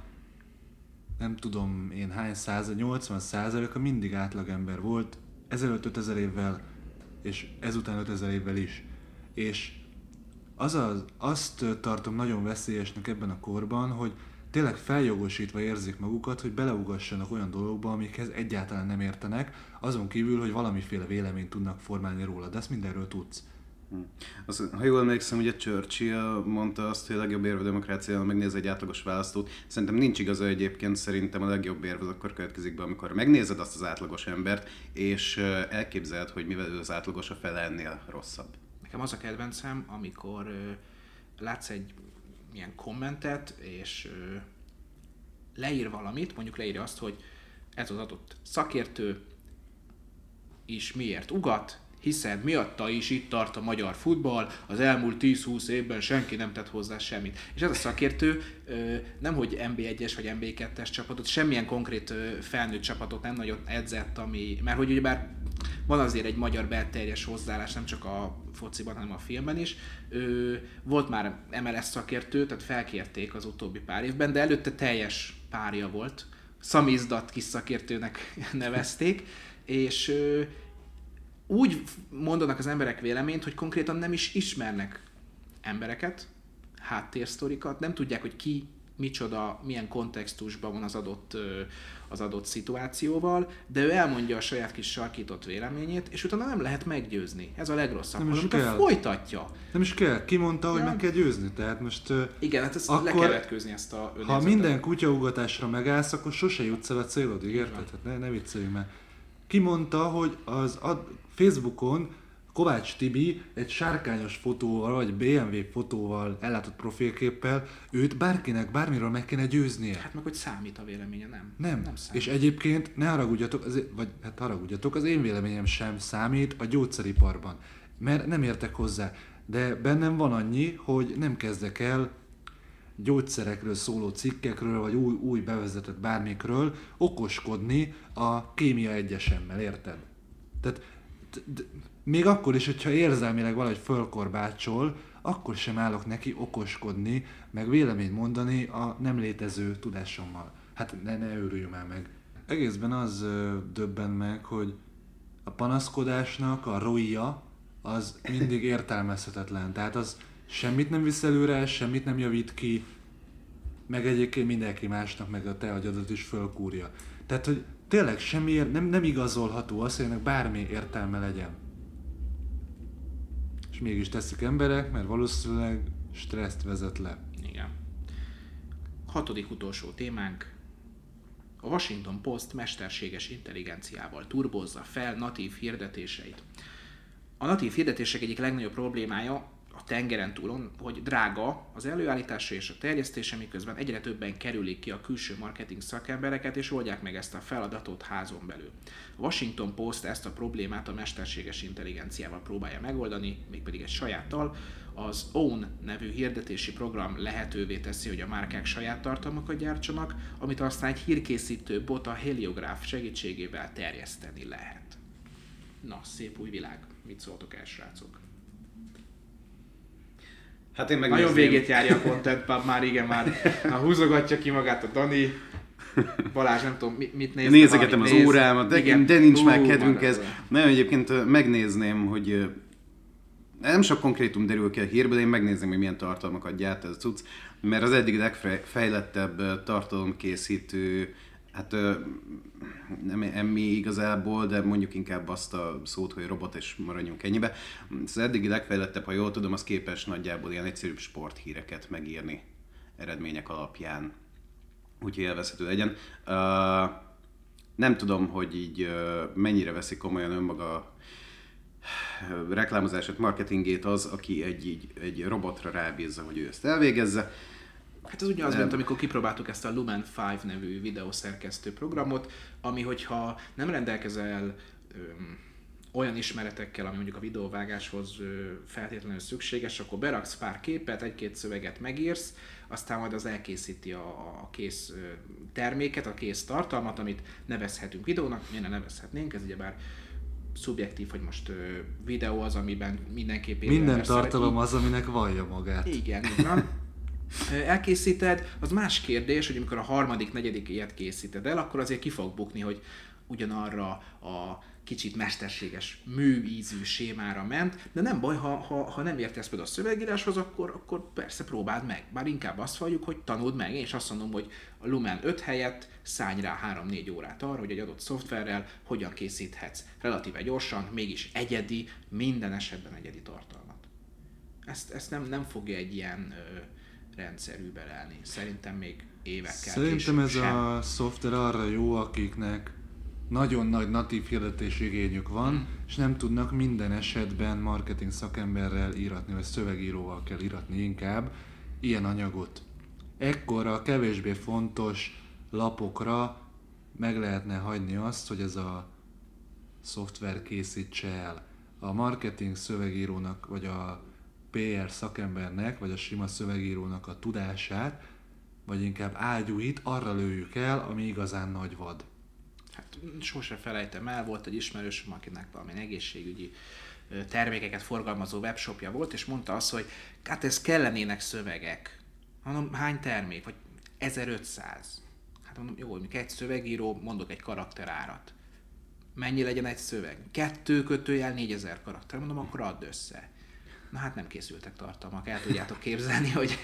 nem tudom én hány százalék, 80 százaléka mindig átlagember volt, ezelőtt 5000 évvel, és ezután 5000 évvel is. És az az, azt tartom nagyon veszélyesnek ebben a korban, hogy tényleg feljogosítva érzik magukat, hogy beleugassanak olyan dolgokba, amikhez egyáltalán nem értenek, azon kívül, hogy valamiféle véleményt tudnak formálni róla, de ezt mindenről tudsz. Az, ha jól emlékszem, ugye Churchill mondta azt, hogy a legjobb érve a demokrácia, megnéz egy átlagos választót. Szerintem nincs igaza egyébként, szerintem a legjobb érve az akkor következik be, amikor megnézed azt az átlagos embert, és elképzeled, hogy mivel az átlagos, a fele ennél rosszabb. Nekem az a kedvencem, amikor látsz egy ilyen kommentet, és leír valamit, mondjuk leírja azt, hogy ez az adott szakértő is miért ugat, hiszed, miatta is itt tart a magyar futball, az elmúlt 10-20 évben senki nem tett hozzá semmit. És ez a szakértő nem hogy MB1-es vagy MB2-es csapatot, semmilyen konkrét felnőtt csapatot nem nagyon edzett, ami, mert hogy ugyebár van azért egy magyar belterjes hozzáállás, nem csak a fociban, hanem a filmben is. Ő, volt már MLS szakértő, tehát felkérték az utóbbi pár évben, de előtte teljes párja volt. Szamizdat kis szakértőnek nevezték, és úgy mondanak az emberek véleményt, hogy konkrétan nem is ismernek embereket, háttérsztorikat, nem tudják, hogy ki, micsoda, milyen kontextusban van az adott, az adott szituációval, de ő elmondja a saját kis sarkított véleményét, és utána nem lehet meggyőzni. Ez a legrosszabb. Nem is kell. folytatja. Nem is kell. Ki mondta, hogy ja. meg kell győzni? Tehát most... Igen, hát ezt akkor, le kell vetkőzni ezt a Ha minden kutyaugatásra megállsz, akkor sose jutsz el a célodig, érted? Hát ne, ne vicceljünk már. Ki mondta, hogy az ad, Facebookon Kovács Tibi egy sárkányos fotóval, vagy BMW fotóval ellátott profilképpel őt bárkinek bármiről meg kéne győznie. Hát meg hogy számít a véleménye, nem? Nem. nem számít. És egyébként ne haragudjatok, az, vagy hát haragudjatok, az én véleményem sem számít a gyógyszeriparban, mert nem értek hozzá. De bennem van annyi, hogy nem kezdek el gyógyszerekről szóló cikkekről, vagy új, új bevezetett bármikről okoskodni a kémia egyesemmel, érted? Tehát még akkor is, hogyha érzelmileg valahogy fölkorbácsol, akkor sem állok neki okoskodni, meg véleményt mondani a nem létező tudásommal. Hát ne, ne őrüljünk már meg. Egészben az döbben meg, hogy a panaszkodásnak a roia az mindig értelmezhetetlen. Tehát az semmit nem visz előre, semmit nem javít ki, meg egyébként mindenki másnak meg a te agyadat is fölkúrja. Tehát, hogy tényleg semmi, nem, nem igazolható az, hogy ennek bármi értelme legyen. És mégis teszik emberek, mert valószínűleg stresszt vezet le. Igen. Hatodik utolsó témánk. A Washington Post mesterséges intelligenciával turbozza fel natív hirdetéseit. A natív hirdetések egyik legnagyobb problémája a tengeren túlon, hogy drága az előállítása és a terjesztése, miközben egyre többen kerülik ki a külső marketing szakembereket, és oldják meg ezt a feladatot házon belül. A Washington Post ezt a problémát a mesterséges intelligenciával próbálja megoldani, mégpedig egy sajáttal. Az Own nevű hirdetési program lehetővé teszi, hogy a márkák saját tartalmakat gyártsanak, amit aztán egy hírkészítő bot a Heliograph segítségével terjeszteni lehet. Na, szép új világ. Mit szóltok el, srácok? Hát én megnézném. Nagyon végét járja a Content Pub, már igen, már, már húzogatja ki magát a Dani. Balázs, nem tudom, mit néz. Nézegetem az néz. órámat, de, igen. de nincs Ú, már kedvünk ez. Nem, egyébként megnézném, hogy nem sok konkrétum derül ki a hírből, én megnézném, hogy milyen tartalmakat gyárt ez a cucc, mert az eddig legfejlettebb tartalomkészítő hát nem emmi igazából, de mondjuk inkább azt a szót, hogy robot, és maradjunk ennyibe. Az eddigi legfejlettebb, ha jól tudom, az képes nagyjából ilyen egyszerűbb sporthíreket megírni eredmények alapján, úgyhogy élvezhető legyen. Nem tudom, hogy így mennyire veszik komolyan önmaga reklámozását, marketingét az, aki egy, így, egy robotra rábízza, hogy ő ezt elvégezze. Hát ez ugyanaz, mint amikor kipróbáltuk ezt a Lumen 5 nevű videószerkesztő programot, ami hogyha nem rendelkezel öm, olyan ismeretekkel, ami mondjuk a videóvágáshoz feltétlenül szükséges, akkor beraksz pár képet, egy-két szöveget megírsz, aztán majd az elkészíti a, a kész terméket, a kész tartalmat, amit nevezhetünk videónak, miért ne nevezhetnénk, ez ugyebár szubjektív, hogy most videó az, amiben mindenképp Minden tartalom szeret, az, aminek vallja magát. Igen, így van elkészíted, az más kérdés, hogy amikor a harmadik, negyedik ilyet készíted el, akkor azért ki fog bukni, hogy ugyanarra a kicsit mesterséges műízű sémára ment, de nem baj, ha, ha, ha nem értesz például a szövegíráshoz, akkor, akkor persze próbáld meg. Bár inkább azt valljuk, hogy tanuld meg, és azt mondom, hogy a Lumen 5 helyett szállj rá 3-4 órát arra, hogy egy adott szoftverrel hogyan készíthetsz relatíve gyorsan, mégis egyedi, minden esetben egyedi tartalmat. Ezt, ezt nem, nem fogja egy ilyen ö, rendszer überelni. Szerintem még évekkel Szerintem ez sem. a szoftver arra jó, akiknek nagyon nagy natív hirdetés igényük van, hmm. és nem tudnak minden esetben marketing szakemberrel íratni, vagy szövegíróval kell íratni inkább ilyen anyagot. Ekkor a kevésbé fontos lapokra meg lehetne hagyni azt, hogy ez a szoftver készítse el. a marketing szövegírónak, vagy a PR szakembernek, vagy a sima szövegírónak a tudását, vagy inkább ágyúit arra lőjük el, ami igazán nagy vad. Hát sose felejtem el, volt egy ismerősöm, akinek valami egészségügyi termékeket forgalmazó webshopja volt, és mondta azt, hogy hát ez kellenének szövegek. Mondom, hány termék? Vagy 1500. Hát mondom, jó, mondjuk egy szövegíró, mondok egy karakterárat. Mennyi legyen egy szöveg? Kettő kötőjel 4000 karakter. Mondom, akkor add össze. Na hát nem készültek tartalmak, el tudjátok képzelni, hogy,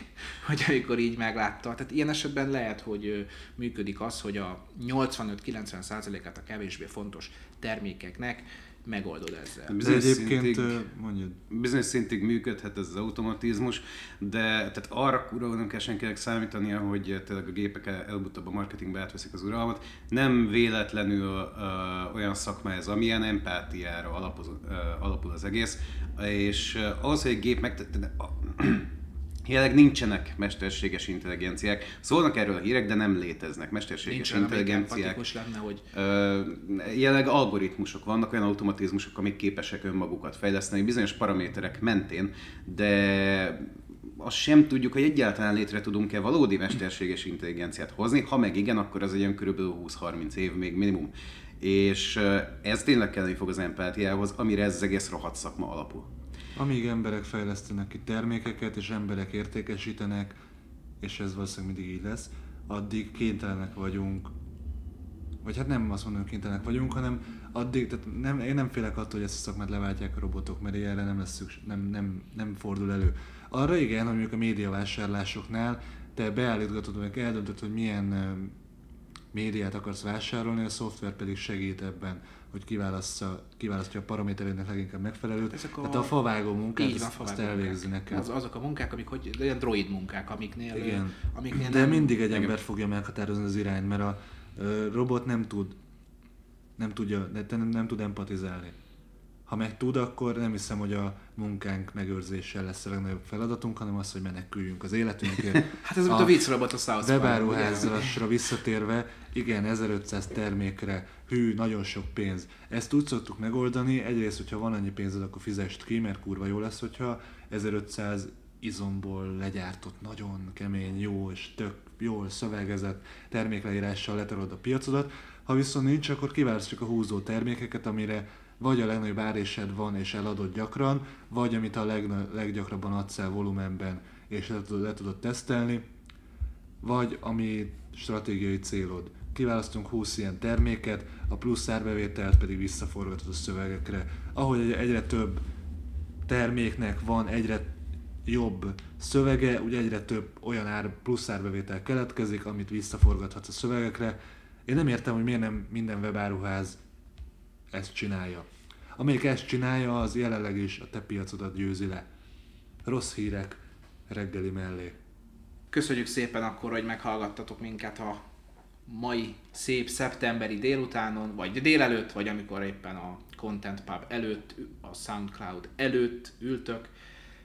hogy amikor így meglátta. Tehát ilyen esetben lehet, hogy működik az, hogy a 85-90%-át a kevésbé fontos termékeknek megoldod ezzel. Bizonyos egyébként szintig, mondjad. Bizonyos szintig működhet ez az automatizmus, de tehát arra kurva nem kell senkinek számítania, hogy tényleg a gépek előbb-utóbb a marketingbe átveszik az uralmat. Nem véletlenül uh, olyan szakma ez, amilyen empátiára alapul, uh, alapul az egész, és uh, az, hogy egy gép meg... Jelenleg nincsenek mesterséges intelligenciák. Szólnak erről a hírek, de nem léteznek mesterséges Nincsen, intelligenciák. lenne, hogy... jelenleg algoritmusok vannak, olyan automatizmusok, amik képesek önmagukat fejleszteni bizonyos paraméterek mentén, de azt sem tudjuk, hogy egyáltalán létre tudunk-e valódi mesterséges intelligenciát hozni. Ha meg igen, akkor az egy olyan kb. 20-30 év még minimum. És ez tényleg kelleni fog az empátiához, amire ez az egész rohadt szakma alapul. Amíg emberek fejlesztenek ki termékeket, és emberek értékesítenek, és ez valószínűleg mindig így lesz, addig kénytelenek vagyunk, vagy hát nem azt mondom, kénytelenek vagyunk, hanem addig, tehát nem, én nem félek attól, hogy ezt a szakmát leváltják a robotok, mert erre nem lesz szükség, nem, nem, nem fordul elő. Arra igen, hogy mondjuk a médiavásárlásoknál te beállítgatod, vagy eldöntöd, hogy milyen médiát akarsz vásárolni, a szoftver pedig segít ebben hogy kiválasztja, kiválasztja a paraméterének leginkább megfelelőt. Ezek a... Tehát a favágó munkát, így van, azt, azt elvégzi nekem. Az, azok a munkák, amik hogy, olyan droid munkák, amiknél... Igen. amiknél De nem... mindig egy ember fogja meghatározni az irányt, mert a robot nem tud nem tudja, nem, nem tud empatizálni. Ha meg tud, akkor nem hiszem, hogy a munkánk megőrzése lesz a legnagyobb feladatunk, hanem az, hogy meneküljünk az életünkért. hát ez a, a viccrobot a South Webáruházasra visszatérve, igen, 1500 termékre, hű, nagyon sok pénz. Ezt úgy szoktuk megoldani, egyrészt, hogyha van annyi pénzed, akkor fizest ki, mert kurva jó lesz, hogyha 1500 izomból legyártott, nagyon kemény, jó és tök jól szövegezett termékleírással letarod a piacodat. Ha viszont nincs, akkor kiválasztjuk a húzó termékeket, amire vagy a legnagyobb árésed van és eladod gyakran, vagy amit a leg, leggyakrabban adsz el volumenben és le tudod, le tudod tesztelni, vagy ami stratégiai célod. Kiválasztunk 20 ilyen terméket, a plusz árbevételt pedig visszaforgatod a szövegekre. Ahogy egyre több terméknek van egyre jobb szövege, ugye egyre több olyan ár, plusz árbevétel keletkezik, amit visszaforgathatsz a szövegekre. Én nem értem, hogy miért nem minden webáruház ezt csinálja. Amelyik ezt csinálja, az jelenleg is a te piacodat győzi le. Rossz hírek reggeli mellé. Köszönjük szépen akkor, hogy meghallgattatok minket a mai szép szeptemberi délutánon, vagy délelőtt, vagy amikor éppen a Content Pub előtt, a Soundcloud előtt ültök.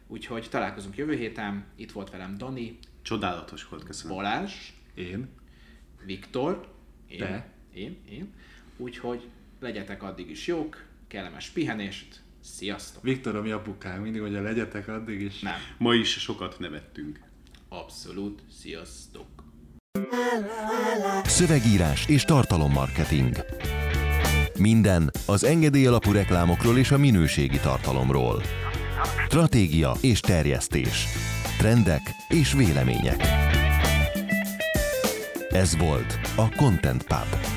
Úgyhogy találkozunk jövő héten. Itt volt velem Dani. Csodálatos volt, köszönöm. Balázs. Én. Viktor. Én. Te. Én. Én. Úgyhogy legyetek addig is jók, kellemes pihenést, sziasztok! Viktor, a mi apukánk mindig mondja, legyetek addig is. Nem. Ma is sokat nevettünk. Abszolút, sziasztok! Szövegírás és tartalommarketing. Minden az engedély alapú reklámokról és a minőségi tartalomról. Stratégia és terjesztés. Trendek és vélemények. Ez volt a Content Pub.